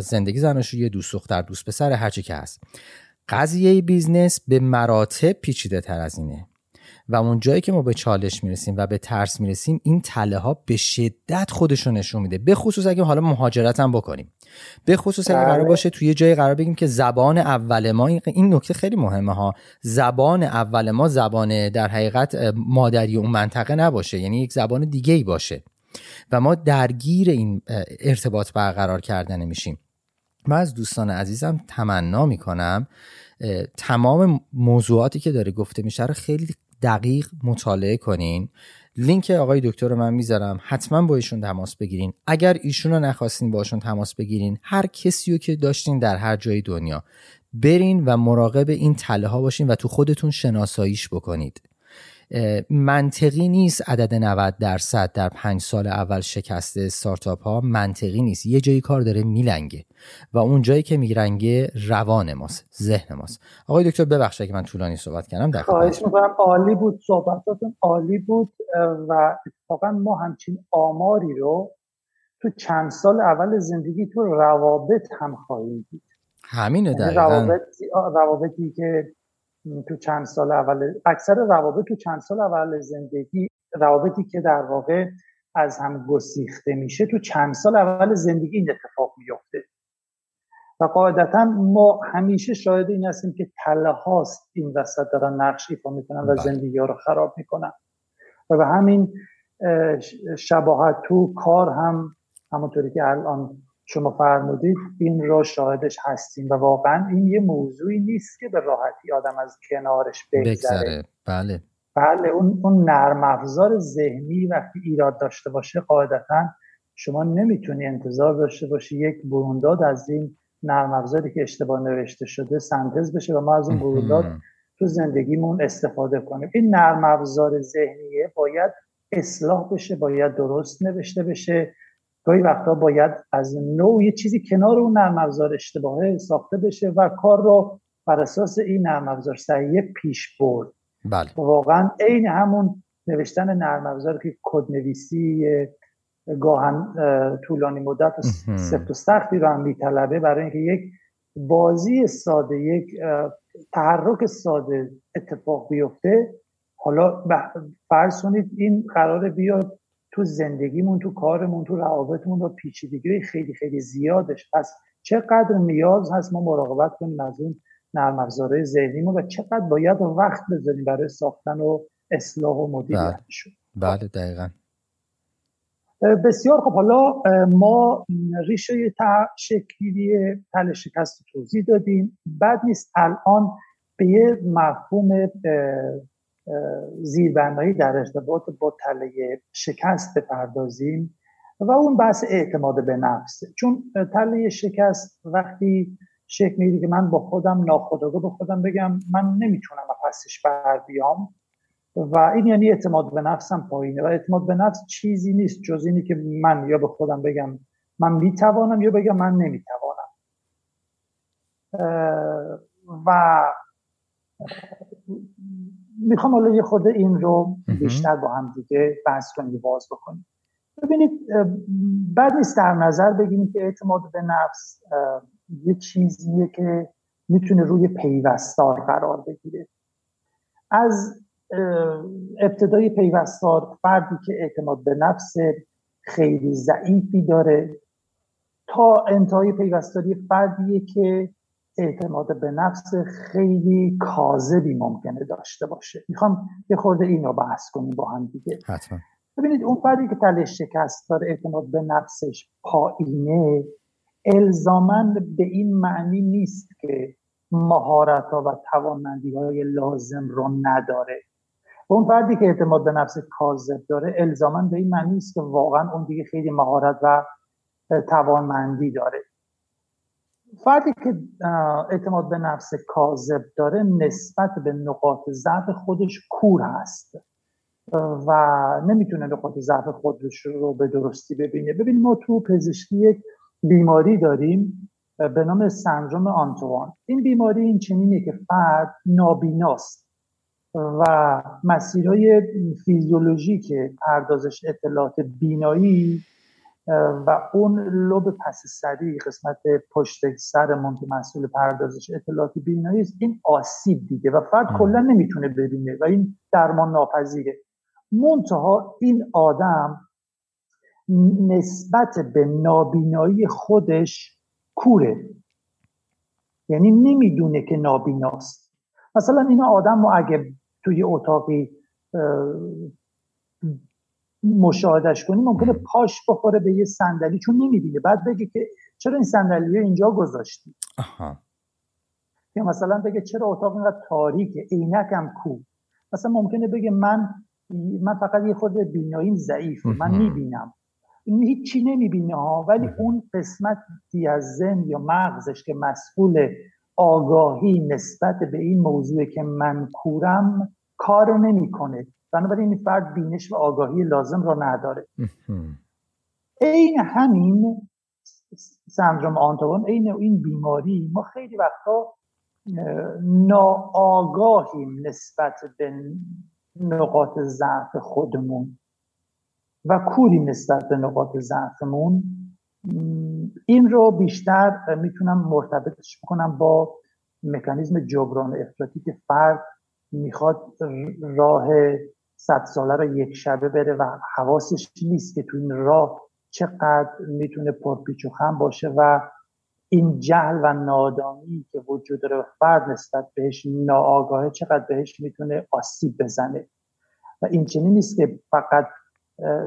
زندگی یه دوست دختر دوست پسر هرچی که هست. قضیه بیزنس به مراتب پیچیده تر از اینه. و اون جایی که ما به چالش می‌رسیم و به ترس می‌رسیم این تله ها به شدت خودشون نشون میده. به خصوص اگه حالا مهاجرت هم بکنیم. به خصوص اگه قرار بله. باشه توی جای قرار بگیم که زبان اول ما این نکته خیلی مهمه ها. زبان اول ما زبان در حقیقت مادری اون منطقه نباشه. یعنی یک زبان دیگه ای باشه. و ما درگیر این ارتباط برقرار کردن میشیم. من از دوستان عزیزم تمنا می‌کنم. تمام موضوعاتی که داره گفته میشه رو خیلی دقیق مطالعه کنین. لینک آقای دکتر رو من می‌ذارم. حتما با ایشون تماس بگیرین. اگر ایشون رو نخواستین باشون تماس بگیرین. هر کسی رو که داشتین در هر جای دنیا. برین و مراقب این تله ها باشین و تو خودتون شناساییش بکنید. منطقی نیست عدد 90 درصد در پنج سال اول شکست استارتاپ ها. منطقی نیست. یه جایی کار داره میلنگه. و اون جایی که میرنگه روان ماست ذهن ماست. آقای دکتر ببخشید که من طولانی صحبت کردم در خواهش می‌کنم. عالی بود صحبتاتون. عالی بود و اتفاقا ما همچین آماری رو تو چند سال اول زندگی تو روابط هم خواهیم دید. همینه یعنی روابط روابطی که تو چند سال اول اکثر روابط تو چند سال اول زندگی روابطی که در واقع از هم گسیخته میشه تو چند سال اول زندگی این اتفاق میفته و قاعدتا ما همیشه شاهد این هستیم که تله هاست این وسط دارن نقش ایفا می‌کنن و بله. زندگی ها رو خراب می‌کنن و به همین شباهت تو کار هم همونطوری که الان شما فرمودید این را شاهدش هستیم و واقعا این یه موضوعی نیست که به راحتی آدم از کنارش بگذره. بله. بله اون, اون نرم افزار ذهنی وقتی ایراد داشته باشه قاعدتا شما نمی‌تونی انتظار داشته باشی یک برونداد از این نرم افزاری که اشتباه نوشته شده سنتز بشه و ما از اون برونداد تو زندگیمون استفاده کنیم. این نرم افزار ذهنیه باید اصلاح بشه باید درست نوشته بشه. گاهی وقتا باید از نوع یه چیزی کنار اون نرم افزار اشتباهه ساخته بشه و کار رو بر اساس این نرم افزار صحیح پیش برد. بله. واقعا عین همون نوشتن نرم افزار که کد نویسی گاهن طولانی مدت سفت و سختی رو هم میطلبه برای اینکه یک بازی ساده یک تحرک ساده اتفاق بیفته. حالا فرض کنید این قرار بیاد تو زندگیمون تو کارمون تو روابطمون با پیچیدگی خیلی خیلی زیادش پس چقدر نیاز هست ما مراقبت کنیم از اون نرم افزارهای ذهنیمون و چقدر باید وقت بذاریم برای ساختن و اصلاح و مدیریتشون بله. بله دقیقا. بسیار خب حالا ما ریشه شکلی تل شکست توضیح دادیم. بعد نیست الان به یه مفهوم زیربنایی در ارتباط با تله شکست بپردازیم و اون بحث اعتماد به نفسه چون تله شکست وقتی شکل می‌گیره که من با خودم ناخودآگاه به خودم بگم من نمی‌تونم پسش بر بیام و این یعنی اعتماد به نفسم پایینه. و اعتماد به نفس چیزی نیست جز اینی که من یا به خودم بگم من می‌توانم یا بگم من نمی‌توانم. و می‌خوام حالا یه خود این رو بیشتر با هم دیگه بحث کنیم باز بکنیم. ببینید بعد نیست در نظر بگیریم که اعتماد به نفس یه چیزیه که می‌تونه روی پیوستار قرار بگیره. از ابتدای پیوستار فردی که اعتماد به نفس خیلی ضعیفی داره تا انتهای پیوستاری فردیه که اعتماد به نفس خیلی کاذبی ممکنه داشته باشه. می‌خوام یه خورده این رو بحث کنیم با هم دیگه. حتما. ببینید اون فردی که تله شکست داره اعتماد به نفسش پایینه الزاما به این معنی نیست که مهارت ها و توانمندی های لازم رو نداره. اون فردی که اعتماد به نفس کاذب داره الزاما به این معنی نیست که واقعا اون دیگه خیلی مهارت و توانمندی داره. فردی که اعتماد به نفس کاذب داره نسبت به نقاط ضعف خودش کور هست. و نمی‌تونه نقاط ضعف خودش رو به درستی ببینه. ببین ما تو پزشکی یک بیماری داریم به نام سندروم آنتوان. این بیماری این چنینه که فرد نابیناست و مسیرهای فیزیولوژیک پردازش اطلاعات بینایی و اون لب پس سری قسمت پشت سرمون که مسئول پردازش اطلاعات بینایی است این آسیب دیگه و فرد کلا نمی‌تونه ببینه و این درمان ناپذیره. منتها این آدم نسبت به نابینایی خودش کوره. یعنی نمی‌دونه که نابیناست. مثلا این آدم رو اگه توی اتاقی مشاهدش کنی ممکنه پاش بخوره به یه صندلی چون نمی‌بینه بعد بگه که چرا این صندلی اینجا گذاشتی؟ یا مثلا بگه چرا اتاق اینقدر تاریکه عینکم کو؟ مثلا ممکنه بگه من من فقط یه خود بیناییم ضعیفه من می‌بینم. این هیچی نمی‌بینه ها ولی اون قسمت از یا مغزش که مسئول آگاهی نسبت به این موضوع که من کورم کار نمی‌کنه. بنابراین این فرد بینش و آگاهی لازم را نداره. این همین سندروم آنتوان این این بیماری ما خیلی وقتا ناآگاهیم نسبت به نقاط ضعف خودمون و کوریم نسبت به نقاط ضعفمون. این رو بیشتر می‌تونم مرتبطش بکنم با مکانیزم جبران افراطی که فرد می‌خواد راه صد ساله رو یک شبه بره و حواسش نیست که تو این راه چقدر می‌تونه پرپیچ و خم باشه و این جهل و نادانی که وجود داره فرد نسبت بهش ناآگاهه چقدر بهش می‌تونه آسیب بزنه. و این چنین نیست که فقط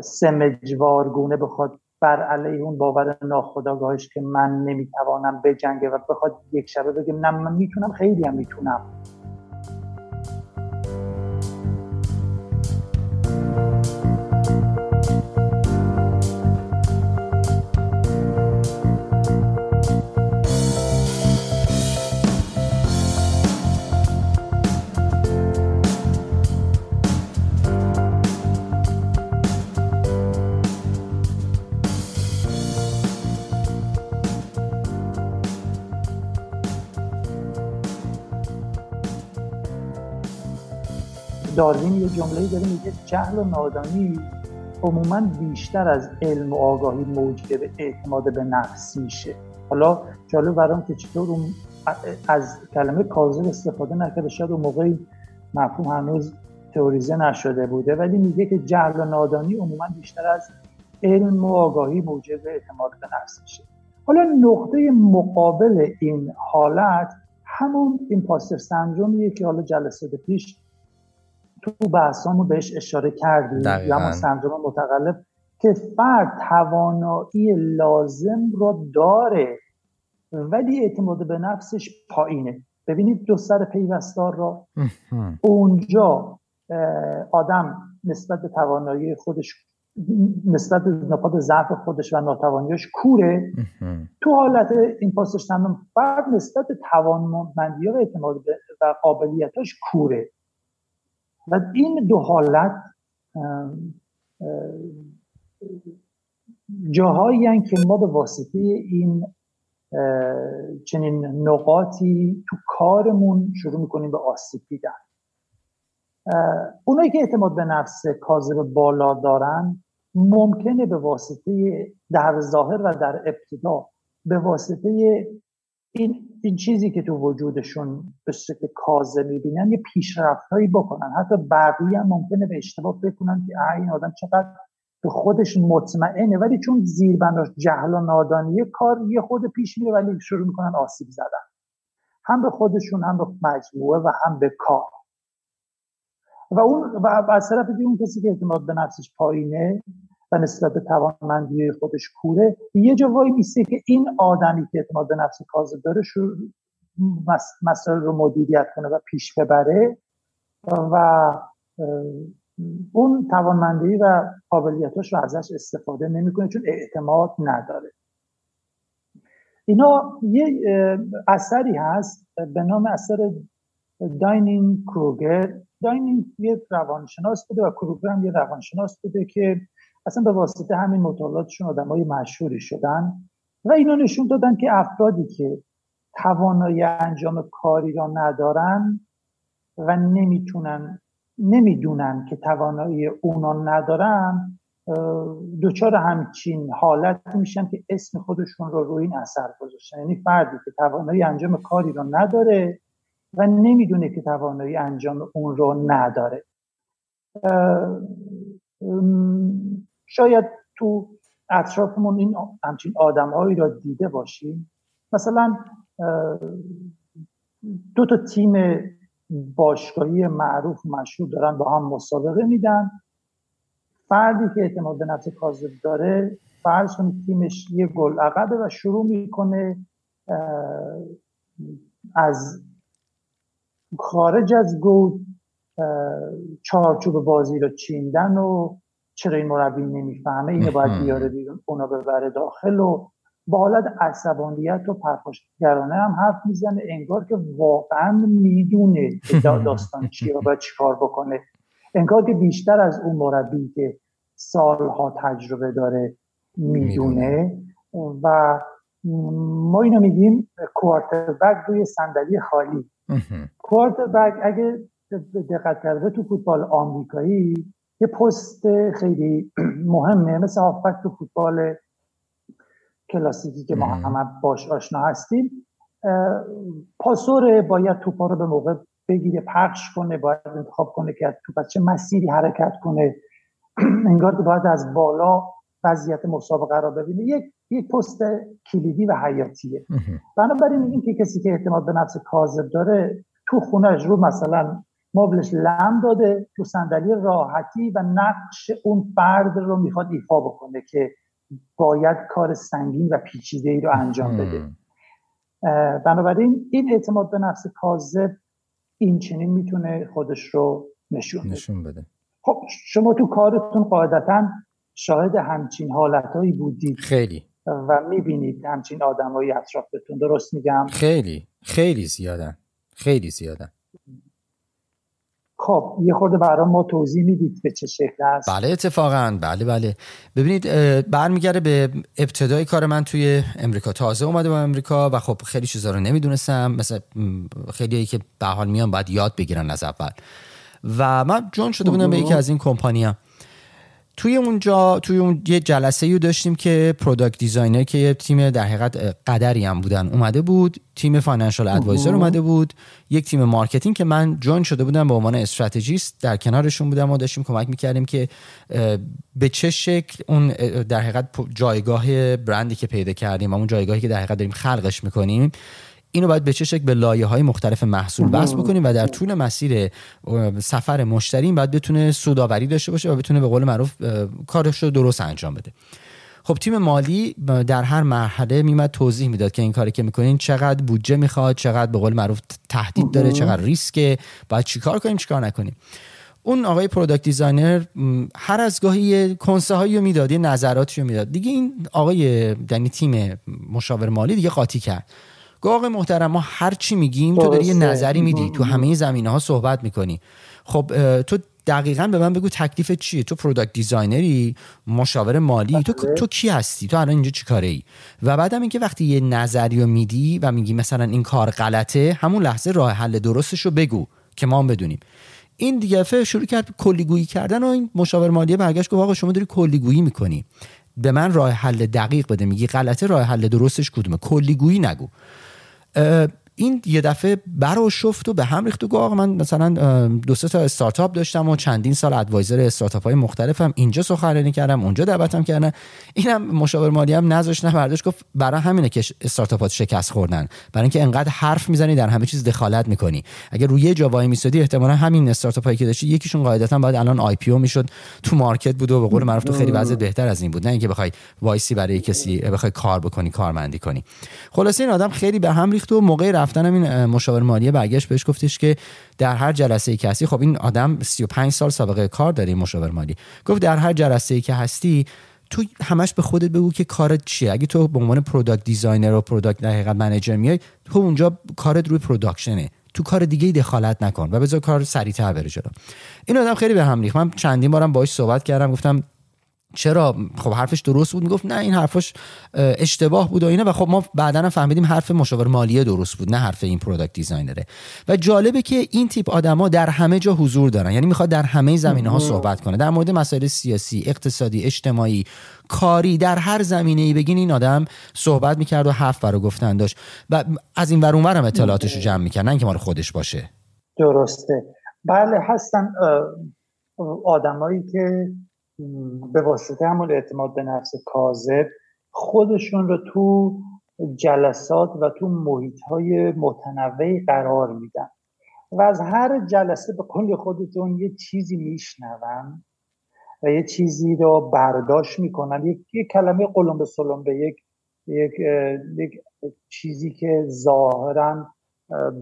سمجوارگونه بخواد بر علیه اون باور ناخداگاهش که من نمی‌توانم بجنگه و بخواد یک شبه بگه نه من می‌تونم خیلی هم می‌تونم. داروین یه جمله داره میگه جهل و نادانی عموما بیشتر از علم و آگاهی موجب اعتماد به نفس میشه. حالا جالب برام که چطور از کلمه کاذب استفاده نکرده شاید اون موقعی مفهوم هنوز تئوریزه نشده بوده ولی میگه که جهل و نادانی عموما بیشتر از علم و آگاهی موجب اعتماد به نفس میشه. حالا نقطه مقابل این حالت همون پاستر سندرومیه که حالا جلسه پیش تو بحثامون بهش اشاره کردیم. یا همون سندروم متقلب که فرد توانایی لازم رو داره ولی اعتماد به نفسش پایینه. ببینید دو سر پیوستار را اونجا آدم نسبت به توانایی خودش نسبت به نقاط ضعف خودش و ناتوانیش کوره. تو حالت این پاسش فرد نسبت به توانمندی و اعتماد و قابلیتاش کوره. و این دو حالت جاهایی که ما به واسطه این چنین نقاطی تو کارمون شروع می‌کنیم به آسیب دیدن. اونایی که اعتماد به نفس کاذب بالا دارن ممکنه به واسطه در ظاهر و در ابتدا به واسطه این, این چیزی که تو وجودشون به شکل کاذب می‌بینن یه پیشرفت هایی بکنن. حتی بقیه هم ممکنه به اشتباه بکنن که این آدم چقدر به خودش مطمئنه. ولی چون زیر بناش جهل و نادانی کار یه خود پیش میره ولی شروع می‌کنن آسیب زدن. هم به خودشون هم به مجموعه و هم به کار. و اون و از طرف اون کسی که اعتماد به نفسش پایینه و نسبت به توانمندی خودش کوره. یه جا وای میسته که این آدمی که اعتماد به نفس کاذب داره شروع مسائل رو مدیریت کنه و پیش ببره و اون توانمندی و قابلیتاش رو ازش استفاده نمی‌کنه چون اعتماد نداره. اینا یه اثری هست به نام اثر داینینگ کروگر. داینینگ یه روانشناس بوده و کروگر هم یه روانشناس بوده که اصلا به واسطه همین مطالعاتشون آدم های مشهوری شدن و اینا نشون دادن که افرادی که توانایی انجام کاری را ندارن و نمی‌تونن نمی‌دونن که توانایی اونا ندارن دچار همچین حالت میشن که اسم خودشون رو روی این اثر گذاشتن. یعنی فردی که توانایی انجام کاری رو نداره و نمی‌دونه که توانایی انجام اون رو نداره. شاید تو اطرافمون این همچین آدمهایی را دیده باشیم. مثلا دو تا تیم باشگاهی معروف مشهور دارن با هم مسابقه میدن. فردی که اعتماد به نفس کاذب داره فرض کنید تیمش یه گل عقبه و شروع می‌کنه از خارج از گل چارچوب بازی رو چیندن و چرا این مربی نمی‌فهمه؟ اینو باید بیاره بیرون اونا ببره داخل و با حالت عصبانیت و پرخاشگرانه هم حرف می‌زنه انگار که واقعا می‌دونه داستان چیه و باید چیکار بکنه. انگار که بیشتر از اون مربی که سالها تجربه داره می‌دونه و ما اینو میگیم کوارتربک روی صندلی خالی. کوارتربک اگه دقت کرده تو فوتبال آمریکایی یه پست خیلی مهمه مثل هافبک تو فوتبال کلاسیکی که ما همه باش آشنا هستیم. پاسور باید توپا رو به موقع بگیره پخش کنه باید انتخاب کنه که توپ از چه مسیری حرکت کنه. انگار که باید از بالا وضعیت مسابقه را ببینه. یک یک پست کلیدی و حیاتیه. بنابراین این که کسی که اعتماد به نفس کاذب داره تو خونهش رو مثلا مبلش لم داده تو صندلی راحتی و نقش اون فرد رو می‌خواد ایفا بکنه که باید کار سنگین و پیچیده ای رو انجام بده. بنابراین این اعتماد به نفس کاذب این چنین می‌تونه خودش رو نشون, نشون بده. خب شما تو کارتون قاعدتا شاهد همچین حالتهایی بودید خیلی. و می‌بینید همچین آدمایی اطرافتون. درست میگم؟ خیلی. خیلی زیادن. خیلی زیادن. خب یه خورده برای ما توضیح می‌دید به چه شکل است؟ بله اتفاقا. بله بله. ببینید برمیگرده به ابتدای کار من توی امریکا. تازه اومده با امریکا و خب خیلی چیزا رو نمی‌دونستم. مثل خیلی که به حال میان باید یاد بگیرن از اول. و من join شده بودم به یکی از این کمپانیا توی اونجا توی اون یه جلسه رو داشتیم که product designer که یه تیم در حقیقت قدری هم بودن اومده بود. تیم financial advisor اومده بود. یک تیم مارکتینگ که من join شده بودم به عنوان استراتژیست در کنارشون بودم و داشتیم کمک می‌کردیم که به چه شکل اون در حقیقت جایگاه برندی که پیدا کردیم و اون جایگاهی که در حقیقت داریم خلقش می‌کنیم اینو باید به چه شکل به لایه های مختلف محصول بسط بکنیم و در طول مسیر سفر مشتری باید بتونه سوداوری داشته باشه و بتونه به قول معروف کارش رو درست انجام بده. خب تیم مالی در هر مرحله میمد توضیح می‌داد که این کاری که می‌کنین چقدر بودجه می‌خواد چقدر به قول معروف تهدید داره چقدر ریسکه باید چیکار کنیم چیکار نکنیم. اون آقای product designer هر از گاهی concept هایی رو می‌داد یه نظراتی رو می‌داد. دیگه این آقای یعنی تیم مشاور مالی دیگه قاطی کرد. گاق محترم ما هر چی میگیم تو داری یه نظری میدی تو همه زمینه ها صحبت می‌کنی. خب تو دقیقا به من بگو تکلیف چیه؟ تو product designer ی مشاور مالی تو تو کی هستی؟ تو الان اینجا چی کاره ای و بعدم اینکه وقتی یه نظری رو میدی و میگی مثلا این کار غلطه همون لحظه راه حل درستش رو بگو که ما هم بدونیم. این دیگه شروع کرد کلیگویی کردن و این مشاور مالی برگشت گفت آقا شما داری کلیگویی می‌کنی. به من راه حل دقیق بده میگی غلطه راه حل درستش کدومه. کلیگویی نگو. اه، این یه دفعه برآشفت و به هم ریخت و گفت من مثلا دو سه تا استارتاپ داشتم و چندین سال advisor استارتاپ های مختلفم. اینجا سخنرانی کردم اونجا دعوتم کردن. اینم مشاور مالی هم نذاشت نه برداشت گفت برای همینه که استارتاپات شکست خوردن. برای اینکه انقدر حرف می‌زنی در همه چیز دخالت می‌کنی. اگر یه جا وای میسادی احتمالا همین استارتاپ هایی که داشتی یکیشون قاعدتا باید الان IPO می‌شد. تو market بود و به قول معروف تو خیلی وضع بهتر از این بود. نه اینکه بخوای وایسی برای کسی بخوای کار بکنی کارمندی کنی. خلاصه این آدم خیلی به هم ریخت و موقع رفتن این مشاور مالی برگشت بهش گفتش که در هر جلسه ای که هستی خب این آدم 35 سال سابقه کار داره مشاور مالی. گفت در هر جلسه ای که هستی تو همش به خودت بگو که کارت چیه. اگه تو به عنوان product designer و product حقیقت manager میای تو اونجا کارت روی production ه تو کار دیگه دخالت نکن و بذار کار سریعتر بره جلو. این آدم خیلی به هم ریخت. من چندین بارم باهاش صحبت کردم گفتم چرا؟ خب حرفش درست بود؟ می‌گفت نه این حرفش اشتباه بود و اینه و خب ما بعدا فهمیدیم حرف مشاور مالیه درست بود نه حرف این product designer ه و جالبه که این تیپ آدما در همه جا حضور دارن. یعنی می‌خواد در همه زمینه ها صحبت کنه. در مورد مسائل سیاسی اقتصادی اجتماعی کاری در هر زمینه ای بگین این آدم صحبت می‌کرد و حرف برای گفتن داشت. و از این ور اونورم اطلاعاتش رو جمع می‌کرد نه اینکه مال خودش باشه. درسته. بله هستن آدمایی که به واسطه همون اعتماد به نفس کاذب خودشون رو تو جلسات و تو محیط های متنوعی قرار میدن. و از هر جلسه به کل خودتون یه چیزی میشنون و یه چیزی رو برداشت می‌کنن. یک, یک کلمه قلم به سلم به یک یک, یک چیزی که ظاهرا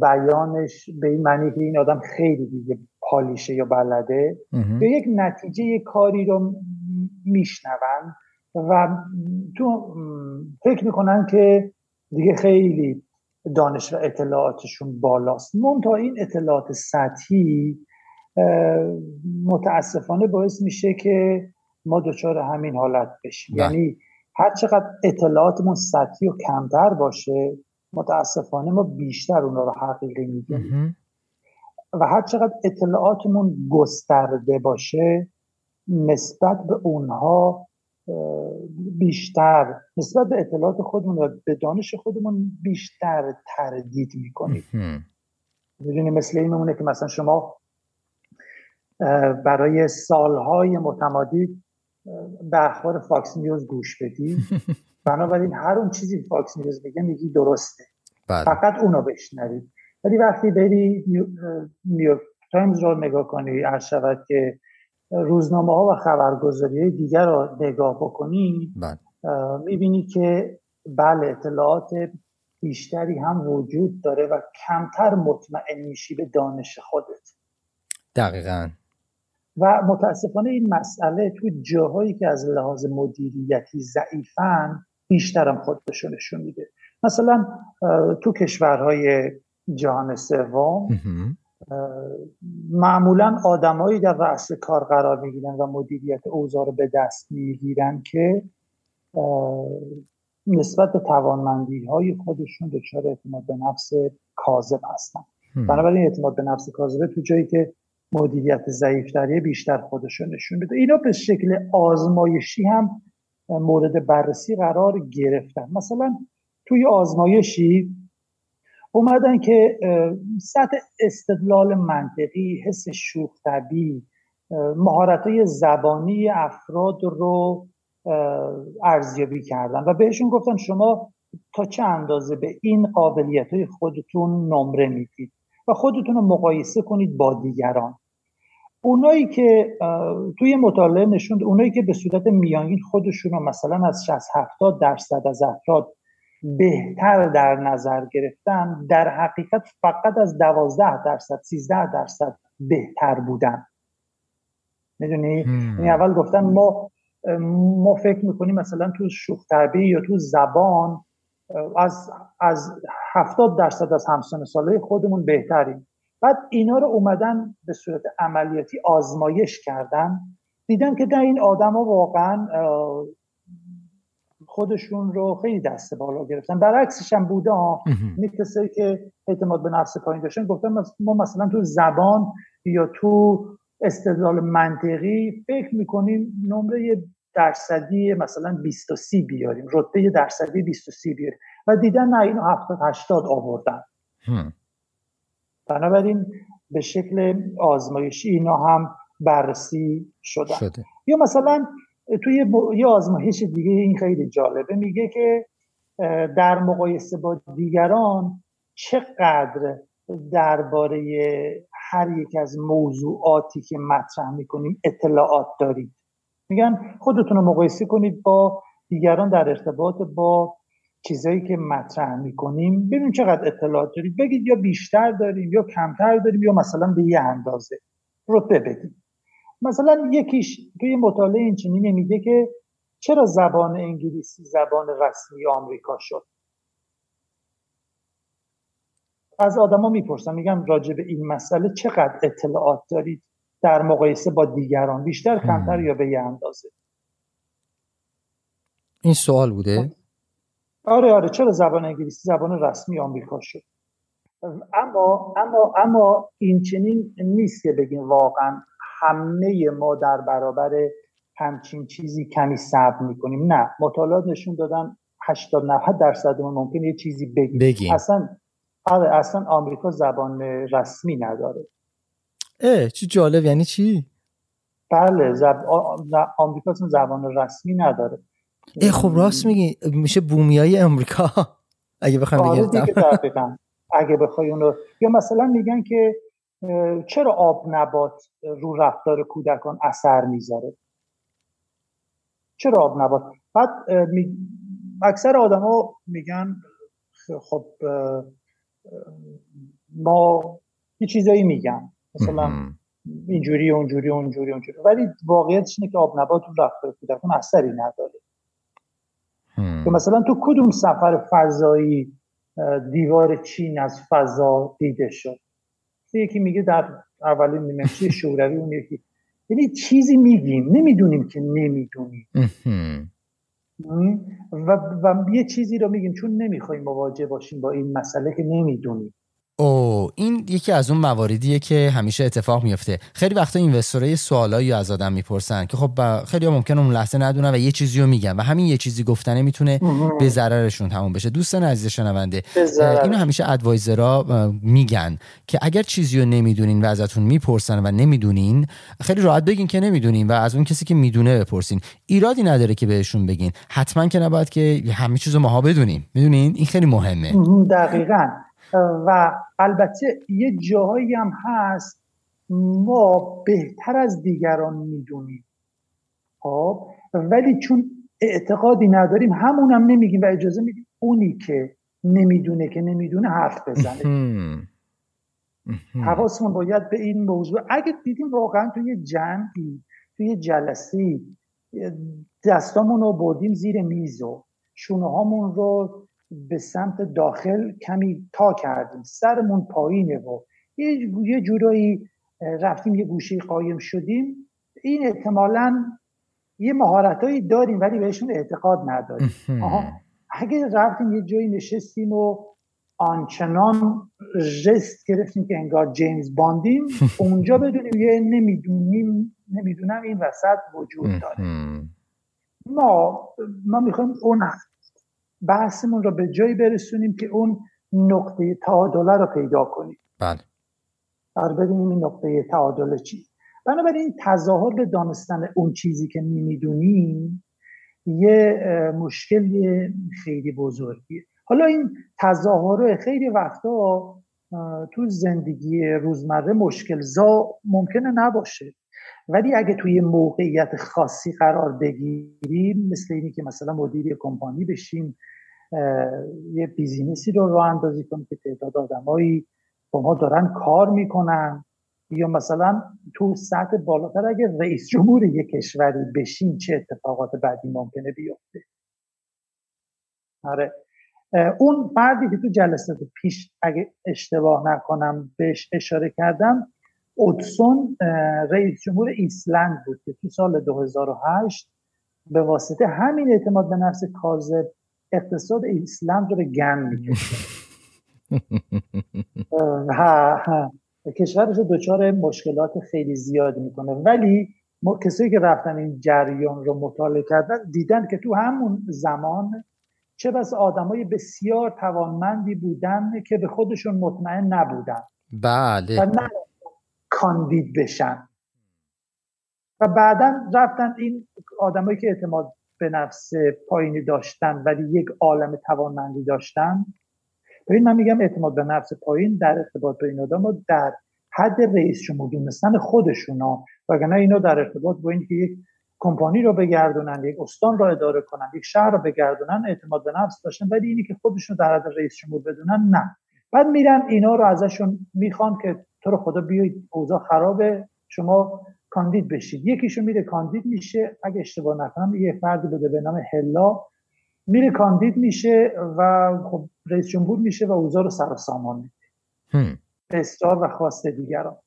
بیانش به این معنی که این آدم خیلی دیگه پالیشه یا بلده به یک نتیجه کاری رو میشنون و تو فکر می‌کنن که دیگه خیلی دانش و اطلاعاتشون بالاست. تا این اطلاعات سطحی متاسفانه باعث میشه که ما دچار همین حالت بشیم. بله. یعنی هر چقدر اطلاعاتمون سطحی و کمتر باشه متاسفانه ما بیشتر اونا رو حقیقی می‌دونیم. و هر چقدر اطلاعاتمون گسترده باشه نسبت به اونها بیشتر نسبت به اطلاعات خودمون و به دانش خودمون بیشتر تردید می‌کنیم. می‌دونی مثل این میمونه که مثلا شما برای سالهای متمادی به اخبار فاکس نیوز گوش بدی. بنابراین هر اون چیزی فاکس نیوز میگه میگی درسته. بله. فقط اونو بشنوید ولی وقتی بری نیویورک تایمز رو نگاه کنی عرض شود که روزنامه ها و خبرگزاری دیگر رو نگاه بکنی بله. می‌بینی که بله اطلاعات بیشتری هم وجود داره و کمتر مطمئن میشی به دانش خودت. دقیقا. و متاسفانه این مسئله تو جاهایی که از لحاظ مدیریتی ضعیفن بیشترم خودشونشون نشون میده. مثلا تو کشورهای جهان سوم. معمولا آدمایی در رأس کار قرار می‌گیرن و مدیریت اوضاع رو به دست می‌گیرن که نسبت به توانمندی های خودشون دچار اعتماد به نفس کاذب هستن. بنابراین اعتماد به نفس کاذبه تو جایی که مدیریت ضعیفتری بیشتر خودشون نشون بده. اینا به شکل آزمایشی هم مورد بررسی قرار گرفتن. مثلا توی آزمایشی اومدن که سطح استدلال منطقی حس شوخ طبیعی مهارت زبانی افراد رو ارزیابی کردن و بهشون گفتن شما تا چه اندازه به این قابلیت های خودتون نمره می‌دید و خودتون رو مقایسه کنید با دیگران. اونایی که توی مطالعه نشوند اونایی که به صورت میانگین خودشون رو مثلا از 60 70 درصد از افراد بهتر در نظر گرفتن در حقیقت فقط از 12 درصد 13 درصد بهتر بودن. می‌دونی؟ یعنی اول گفتن ما ما فکر می‌کنیم مثلا تو شوخ یا تو زبان از از 70 درصد از همسن ساله خودمون بهتریم. بعد اینا رو اومدن به صورت عملیاتی آزمایش کردن. دیدن که در این آدم ها واقعا خودشون رو خیلی دست بالا گرفتن. برعکسش هم بوده ها کسایی که اعتماد به نفس پایین داشتن گفتن ما مثلا تو زبان یا تو استدلال منطقی فکر می‌کنیم نمره درصدی مثلا 20 و 30 بیاریم. رتبه درصدی 20 و 30 بیاریم. و دیدن نه اینو 70 80 آوردن. بنابراین به شکل آزمایشی اینا هم بررسی شدن. شده. یا مثلا توی یه آزمایش دیگه این خیلی جالبه. میگه که در مقایسه با دیگران چقدر درباره هر یک از موضوعاتی که مطرح می‌کنیم اطلاعات دارید؟ میگن خودتون رو مقایسه کنید با دیگران در ارتباط با چیزایی که مطرح می‌کنیم. ببینیم چقدر اطلاعات دارید. بگید یا بیشتر داریم یا کمتر داریم یا مثلا به یه اندازه. رتبه بدید. مثلا یکیش توی مطالعه این چنینه میگه که چرا زبان انگلیسی زبان رسمی آمریکا شد؟ از آدما می‌پرسم میگم راجع به این مسئله چقدر اطلاعات دارید؟ در مقایسه با دیگران بیشتر کمتر یا به یه اندازه؟ این سوال بوده؟ آره آره. چرا زبان انگلیسی زبان رسمی آمریکا شد؟ اما اما اما این چنین نیست که بگیم واقعا همه ما در برابر همچین چیزی کمی صبر می‌کنیم. نه مطالعات نشون دادن 80 90 درصد ما ممکن یه چیزی بگیم, بگیم. اصلا آره اصلا آمریکا زبان رسمی نداره. اه چی جالب یعنی چی؟ بله زب... آمریکا اصلا زبان رسمی نداره. ای خب راست میگی میشه بومیای امریکا اگه بخوام آره بگم اگه بخوای اونو یا مثلا میگن که چرا آب نبات رو رفتار کودکان اثر می‌ذاره؟ چرا آب نبات؟ بعد اکثر آدما میگن خب ما یه چیزایی میگن. مثلا اینجوری اونجوری اونجوری اونجوری. ولی واقعیتش اینه که آب نبات رو رفتار کودکان اثری نداره. که مثلا تو کدوم سفر فضایی دیوار چین از فضا دیده شد؟ یکی میگه در اولین نیمه شوروی اون یکی. یعنی چیزی میگیم نمی‌دونیم که نمی‌دونیم. و, و یه چیزی رو میگیم چون نمی‌خوایم مواجه باشیم با این مسئله که نمی‌دونیم. او این یکی از اون مواردیه که همیشه اتفاق میفته خیلی وقتا اینوستورای سوالایی از آدم می‌پرسن که خب خیلی ها ممکنه اون لحظه ندونن و یه چیزی رو میگن و همین یه چیزی گفتنه می‌تونه به ضررشون تموم بشه. دوستان عزیز شنونده اینو همیشه ادوایزرا میگن که اگر چیزی رو نمی‌دونین و ازتون می‌پرسن و نمی‌دونین خیلی راحت بگین که نمی‌دونین و از اون کسی که می‌دونه بپرسین. ایرادی نداره که بهشون بگین. حتما که نباید که همه چیزو ماها بدونیم. می‌دونین؟ این خیلی مهمه. دقیقاً. و البته یه جاهایی هم هست ما بهتر از دیگران می‌دونیم. خب ولی چون اعتقادی نداریم همون هم نمیگیم و اجازه میدیم اونی که نمی‌دونه که نمی‌دونه حرف بزنه. حواسمون باید به این موضوع. اگه دیدیم واقعا توی جمعی توی جلسی دستامون رو بردیم زیر میزو شونه هامون رو به سمت داخل کمی تا کردیم. سرمون پایینه و یه جورایی رفتیم یه گوشه قایم شدیم. این احتمالا یه مهارتهایی داریم ولی بهشون اعتقاد نداریم. اگه رفتیم یه جایی نشستیم و آنچنان جست گرفتیم که انگار جیمز باندیم اونجا بدونیم یه نمی‌دونیم نمی‌دونم این وسط وجود داره. ما ما می‌خوایم اون بحثمون رو به جایی برسونیم که اون نقطه تعادله رو پیدا کنیم. بله. بر ببینیم این نقطه تعادل چی. بنابراین تظاهر به دانستن اون چیزی که نمی‌دونیم یه مشکل خیلی بزرگیه. حالا این تظاهر خیلی وقتا تو زندگی روزمره مشکل زا ممکنه نباشه. ولی اگه توی موقعیت خاصی قرار بگیریم مثل اینی که مثلا مدیر کمپانی بشیم یه بیزینسی رو راه اندازی کنیم که تعداد آدمایی با ما دارن کار می‌کنن. یا مثلا تو سطح بالاتر اگه رئیس جمهور یک کشوری بشیم چه اتفاقات بعدی ممکنه بیفته؟ آره. اون فردی که تو جلسات پیش اگه اشتباه نکنم بهش اشاره کردم اودسون رئیس جمهور ایسلند بود که تو سال 2008 به واسطه همین اعتماد به نفس کاذب اقتصاد ایسلند رو به گن می‌کشه کشورش رو دچار مشکلات خیلی زیاد می‌کنه. ولی کسایی که رفتن این جریان رو مطالعه کردن دیدن که تو همون زمان چه بس آدمای بسیار توانمندی بودن که به خودشون مطمئن نبودن. بله. کاندید بشن. و بعدا رفتن این آدمایی که اعتماد به نفس پایینی داشتن ولی یک عالم توانمندی داشتن. ببین من میگم اعتماد به نفس پایین در ارتباط با این آدم در حد رئیس جمهور دونستن خودشونا وگرنه اینا در ارتباط با اینکه یک کمپانی رو بگردونن یک استان رو اداره کنن یک شهر رو بگردونن اعتماد به نفس داشتن ولی اینی که خودشون در حد رئیس جمهور بدونن نه. بعد میرن اینا رو ازشون می‌خوان که تو رو خدا بیاید اوضاع خرابه. شما کاندید بشید. یکیشون میره کاندید میشه. اگه اشتباه نکنم یه فردی بوده به نام هلا. میره کاندید میشه و خب رئیس جمهور میشه و اوضاع رو سر سامان میده. و خواست دیگران.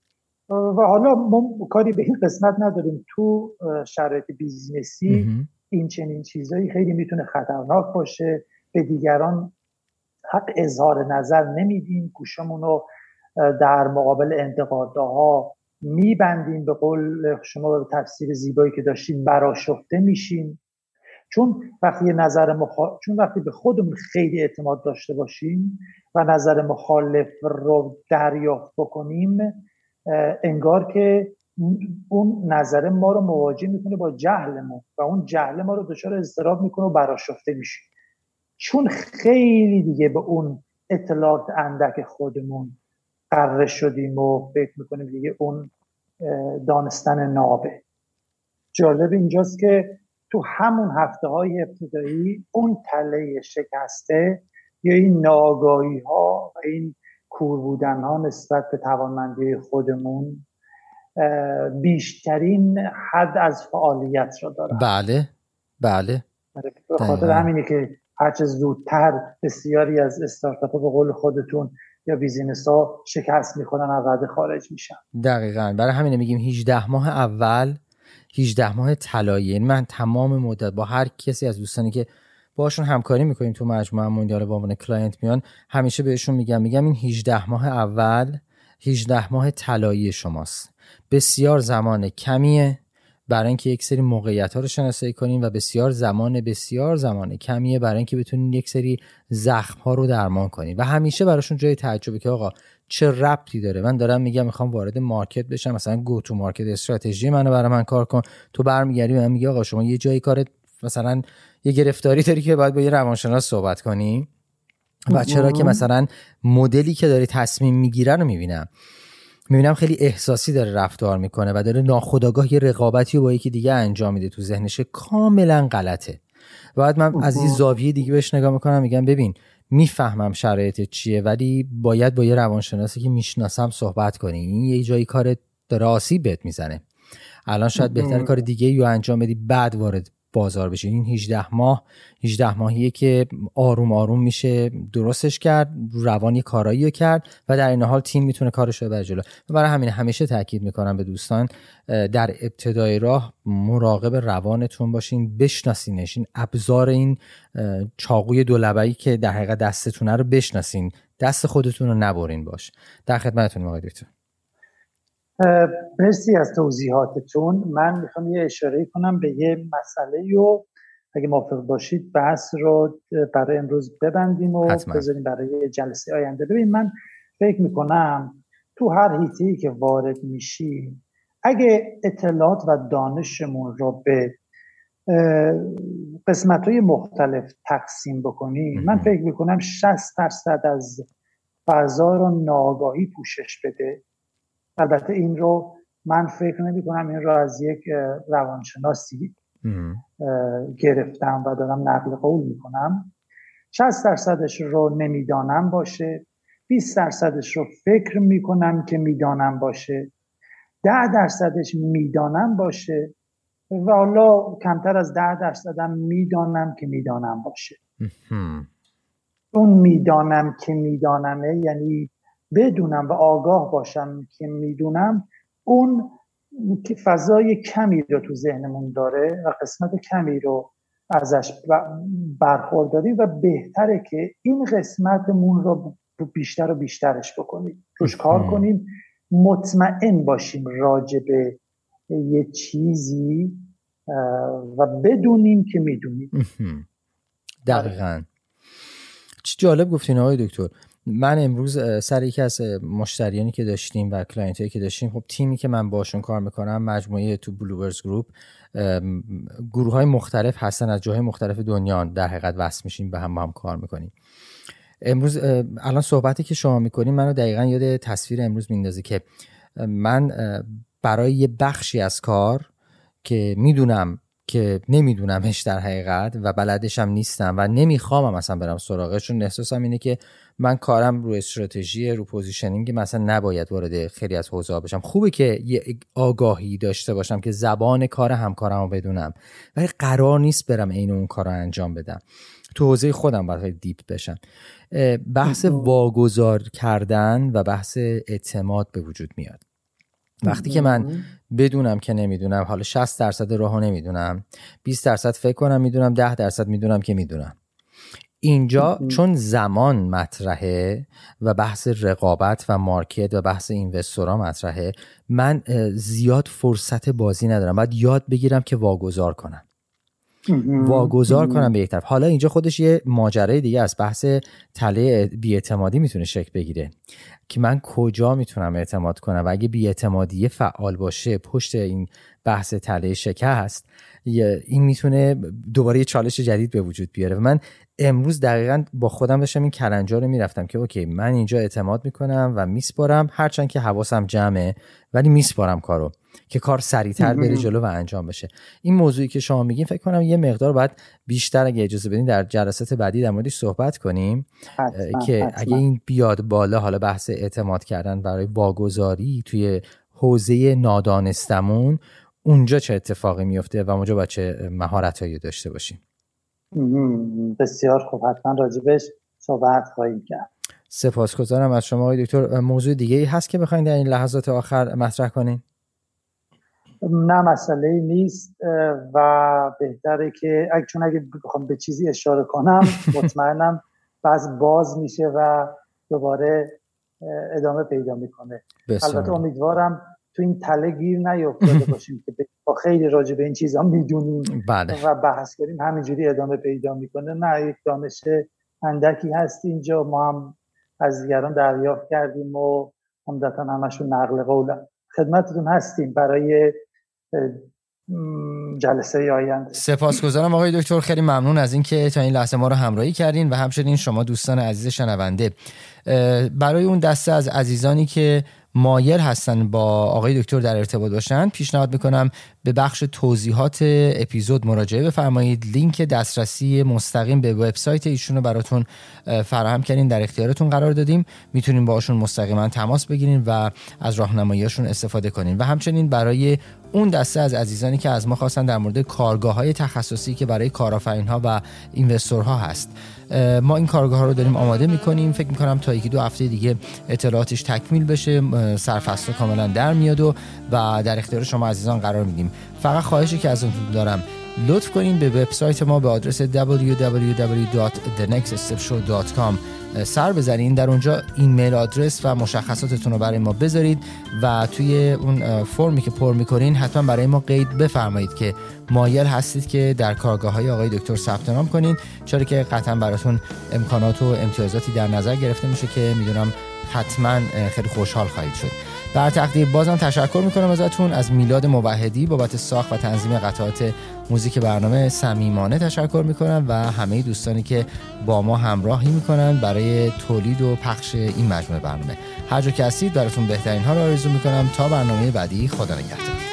و حالا ما کاری به این قسمت نداریم. تو شرایط بیزنسی این چنین چیزهایی خیلی می‌تونه خطرناک باشه. به دیگران حق اظهار نظر نمیدیم. گوشمون رو در مقابل انتقادها میبندیم به قول شما به تفسیر زیبایی که داشتیم براشفته میشیم. چون وقتی نظر مخ... چون وقتی به خودمون خیلی اعتماد داشته باشیم و نظر مخالف رو دریافت بکنیم انگار که اون نظر ما رو مواجه می‌کنه با جهلمون و اون جهل ما رو دچار اضطراب می‌کنه و براشفته میشه چون خیلی دیگه به اون اطلاعات اندک خودمون قره شدیم و فکر می‌کنیم دیگه اون دانستن نابه. جالب اینجاست که تو همون هفته های ابتدایی اون تله شکسته یا این ناگاهی ها و این کور بودن ها نسبت به توانمندی خودمون بیشترین حد از فعالیت رو دارن. بله بله. به خاطر همینه که هرچه زودتر بسیاری از استارتاپ به قول خودتون یا business ها شکست می‌کنن از رده خارج میشن. دقیقا. برای همینه میگیم 18 ماه اول 18 ماه طلایی. یعنی من تمام مدت با هر کسی از دوستانی که باشون همکاری می‌کنیم تو مجموعه موندیال با عنوان client میان همیشه بهشون میگم. میگم این 18 ماه اول 18 ماه طلایی شماست. بسیار زمان کمیه. برای اینکه یک سری موقعیت ها رو شناسایی کنیم و بسیار زمان بسیار زمان کمیه برای اینکه بتونین یک سری زخم ها رو درمان کنیم و همیشه براشون جای تعجبه که آقا چه ربطی داره؟ من دارم میگم می‌خوام وارد مارکت بشم مثلا گو تو مارکت استراتژی منو برای من کار کن. تو برمیگردی من میگه آقا شما یه جایی کارت مثلا یه گرفتاری داری که باید با یه روانشناس صحبت کنی؟ و چرا که مثلا مدلی که داری تصمیم می‌گیره رو می‌بینم. می‌بینم خیلی احساسی داره رفتار می‌کنه و داره ناخداگاه یه رقابتی رو با یکی دیگه انجام میده. تو ذهنش کاملا غلطه. بعد من از این زاویه دیگه بهش نگاه می‌کنم میگم ببین می‌فهمم شرایط چیه ولی باید با یه روانشناسی که می‌شناسم صحبت کنی. این یه جایی کار داره آسیب بهت می‌زنه. الان شاید بهتر کار دیگه رو انجام بدی بعد وارد بازار بشه. این 18 ماه 18 ماهیه که آروم آروم میشه. درستش کرد روانی کارایی کرد و در این حال تیم می‌تونه کارش رو ببره جلو. برای همین همیشه تاکید می‌کنم به دوستان در ابتدای راه مراقب روانتون باشین بشناسینش. این ابزار این چاقوی دولبایی که در حقیقت دستتونه رو بشناسین. دست خودتون رو نبرین باش. در خدمتتون آقای دکتر. مرسی از توضیحاتتون. من می‌خوام یه اشاره کنم به یه مسئله و اگه موافق باشید بحث رو برای امروز ببندیم و بذاریم برای جلسه آینده. ببین من فکر می‌کنم تو هر هیتی که وارد میشی اگه اطلاعات و دانشمون رو به قسمت های مختلف تقسیم بکنی من فکر می‌کنم 60 درصد از فضا رو ناگاهی پوشش بده. البته این رو من فکر نمی کنم این رو از یک روانشناسی گرفتم و دارم نقل قول می‌کنم 60 درصدش رو نمی‌دانم باشه. 20 درصدش رو فکر می‌کنم که می‌دانم باشه. 10 درصدش می‌دانم باشه. و حالا کمتر از 10 درصدم می‌دانم که می‌دانم باشه. اون می‌دانم که میدانمه یعنی بدونم و آگاه باشم که می‌دونم اون که فضای کمی رو تو ذهنمون داره و قسمت کمی رو ازش برخورداریم و بهتره که این قسمتمون رو بیشتر و بیشترش بکنیم. روش کار کنیم مطمئن باشیم راجع به یه چیزی و بدونیم که می‌دونیم. دقیقا. چی جالب گفتین آقای دکتر. من امروز سر یکی از مشتریانی که داشتیم و client که داشتیم خب تیمی که من باشون کار می‌کنم مجموعه تو بلوورز گروپ گروه های مختلف هستن از جاهای مختلف دنیا در حقیقت وصل میشیم به هم با هم کار می‌کنیم. امروز الان صحبتی که شما می‌کنیم منو دقیقا یاد تصویر امروز میندازه که من برای یه بخشی از کار که می‌دونم که نمیدونمش در حقیقت و بلدشم نیستم و نمیخوامم مثلا برم سراغش. چون احساسم اینه که من کارم رو استراتژی رو positioning مثلا نباید وارد خیلی از حوزه بشم. خوبه که یه آگاهی داشته باشم که زبان کار همکارم رو بدونم ولی قرار نیست برم عین اون کار رو انجام بدم. تو حوزه خودم باید deep بشم. بحث واگذار کردن و بحث اعتماد به وجود میاد. وقتی که من بدونم که نمی‌دونم حالا 60 درصد راهو نمی‌دونم 20 درصد فکر کنم می‌دونم 10 درصد می‌دونم که می‌دونم. اینجا چون زمان مطرحه و بحث رقابت و مارکت و بحث اینوستورا مطرحه من زیاد فرصت بازی ندارم. باید یاد بگیرم که واگذار کنم. واگذار کنم به یک طرف حالا اینجا خودش یه ماجرای دیگه از بحث تله بیاعتمادی می‌تونه شکل بگیره. که من کجا می‌تونم اعتماد کنم؟ و اگه بیاعتمادی فعال باشه پشت این بحث تله شکست این می‌تونه دوباره یه چالش جدید به وجود بیاره. و من امروز دقیقا با خودم داشتم این کلنجا رو می‌رفتم که اوکی من اینجا اعتماد می‌کنم و میسپارم هرچند که حواسم جمعه ولی میسپارم کارو که کار سریعتر بره جلو و انجام بشه. این موضوعی که شما میگین فکر کنم یه مقدار باید بیشتر اگه اجازه بدین در جلسات بعدی در موردش صحبت کنیم که اگه این بیاد بالا حالا بحث اعتماد کردن برای واگذاری توی حوزه نادانستمون اونجا چه اتفاقی میفته و اونجا باید چه مهارتهایی داشته باشیم؟ بسیار خوب. حتما راجبش صحبت خواهیم کرد. سپاسگزارم از شما آقای دکتر. موضوع دیگه ای هست که بخواید در این لحظات آخر مطرح کنین؟ نه مسئله نیست و بهتره که اگه چون اگه بخوام به چیزی اشاره کنم مطمئنم بعض باز میشه و دوباره ادامه پیدا می‌کنه. البته امیدوارم تو این تله گیر نیافتاده باشیم که با خیلی راجع به این چیزا می‌دونیم. بله. و بحث کنیم. همینجوری ادامه پیدا می‌کنه. نه یک دانش اندکی هست اینجا. ما هم از دیگران دریافت کردیم و عمدتا همشون نقل قول خدمتتون هستیم برای جلسه آینده. سپاسگزارم آقای دکتر. خیلی ممنون از اینکه تا این لحظه ما رو همراهی کردین و همچنین شما دوستان عزیز شنونده. برای اون دسته از عزیزانی که مایل هستن با آقای دکتر در ارتباط باشن. پیشنهاد می‌کنم به بخش توضیحات اپیزود مراجعه بفرمایید. لینک دسترسی مستقیم به وبسایت ایشون رو براتون فراهم کردیم. در اختیارتون قرار دادیم. می‌تونیم باشون مستقیما تماس بگیریم و از راهنماییشون استفاده کنیم. و همچنین برای اون دسته از عزیزانی که از ما خواستن در مورد کارگاه های تخصصی که برای کارآفرین ها و اینوستورها هست. ما این کارگاه ها رو داریم آماده می‌کنیم. فکر می‌کنم تا یکی دو هفته دیگه اطلاعاتش تکمیل بشه. سرفصل کاملا در میاد و, و در اختیار شما عزیزان قرار میدیم. فقط خواهشی که ازتون دارم. لطف کنین به وبسایت ما به آدرس www.thenextstepshow.com سر بزنین. در اونجا ایمیل آدرس و مشخصاتتون رو برای ما بذارید و توی اون فرمی که پر می‌کنین حتما برای ما قید بفرمایید که مایل هستید که در کارگاه های آقای دکتر ثبت نام کنین. چرا که قطعا براتون امکانات و امتیازاتی در نظر گرفته میشه که می‌دونم حتما خیلی خوشحال خواهید شد. بر تقدیر بازم تشکر می‌کنم ازتون. از میلاد موحدی بابت ساخت و تنظیم قطعات موزیک برنامه صمیمانه تشکر می‌کنم و همه دوستانی که با ما همراهی می‌کنن برای تولید و پخش این مجموعه برنامه. هر جا که هستید براتون بهترین ها رو آرزو می‌کنم. تا برنامه بعدی خدا نگهدار.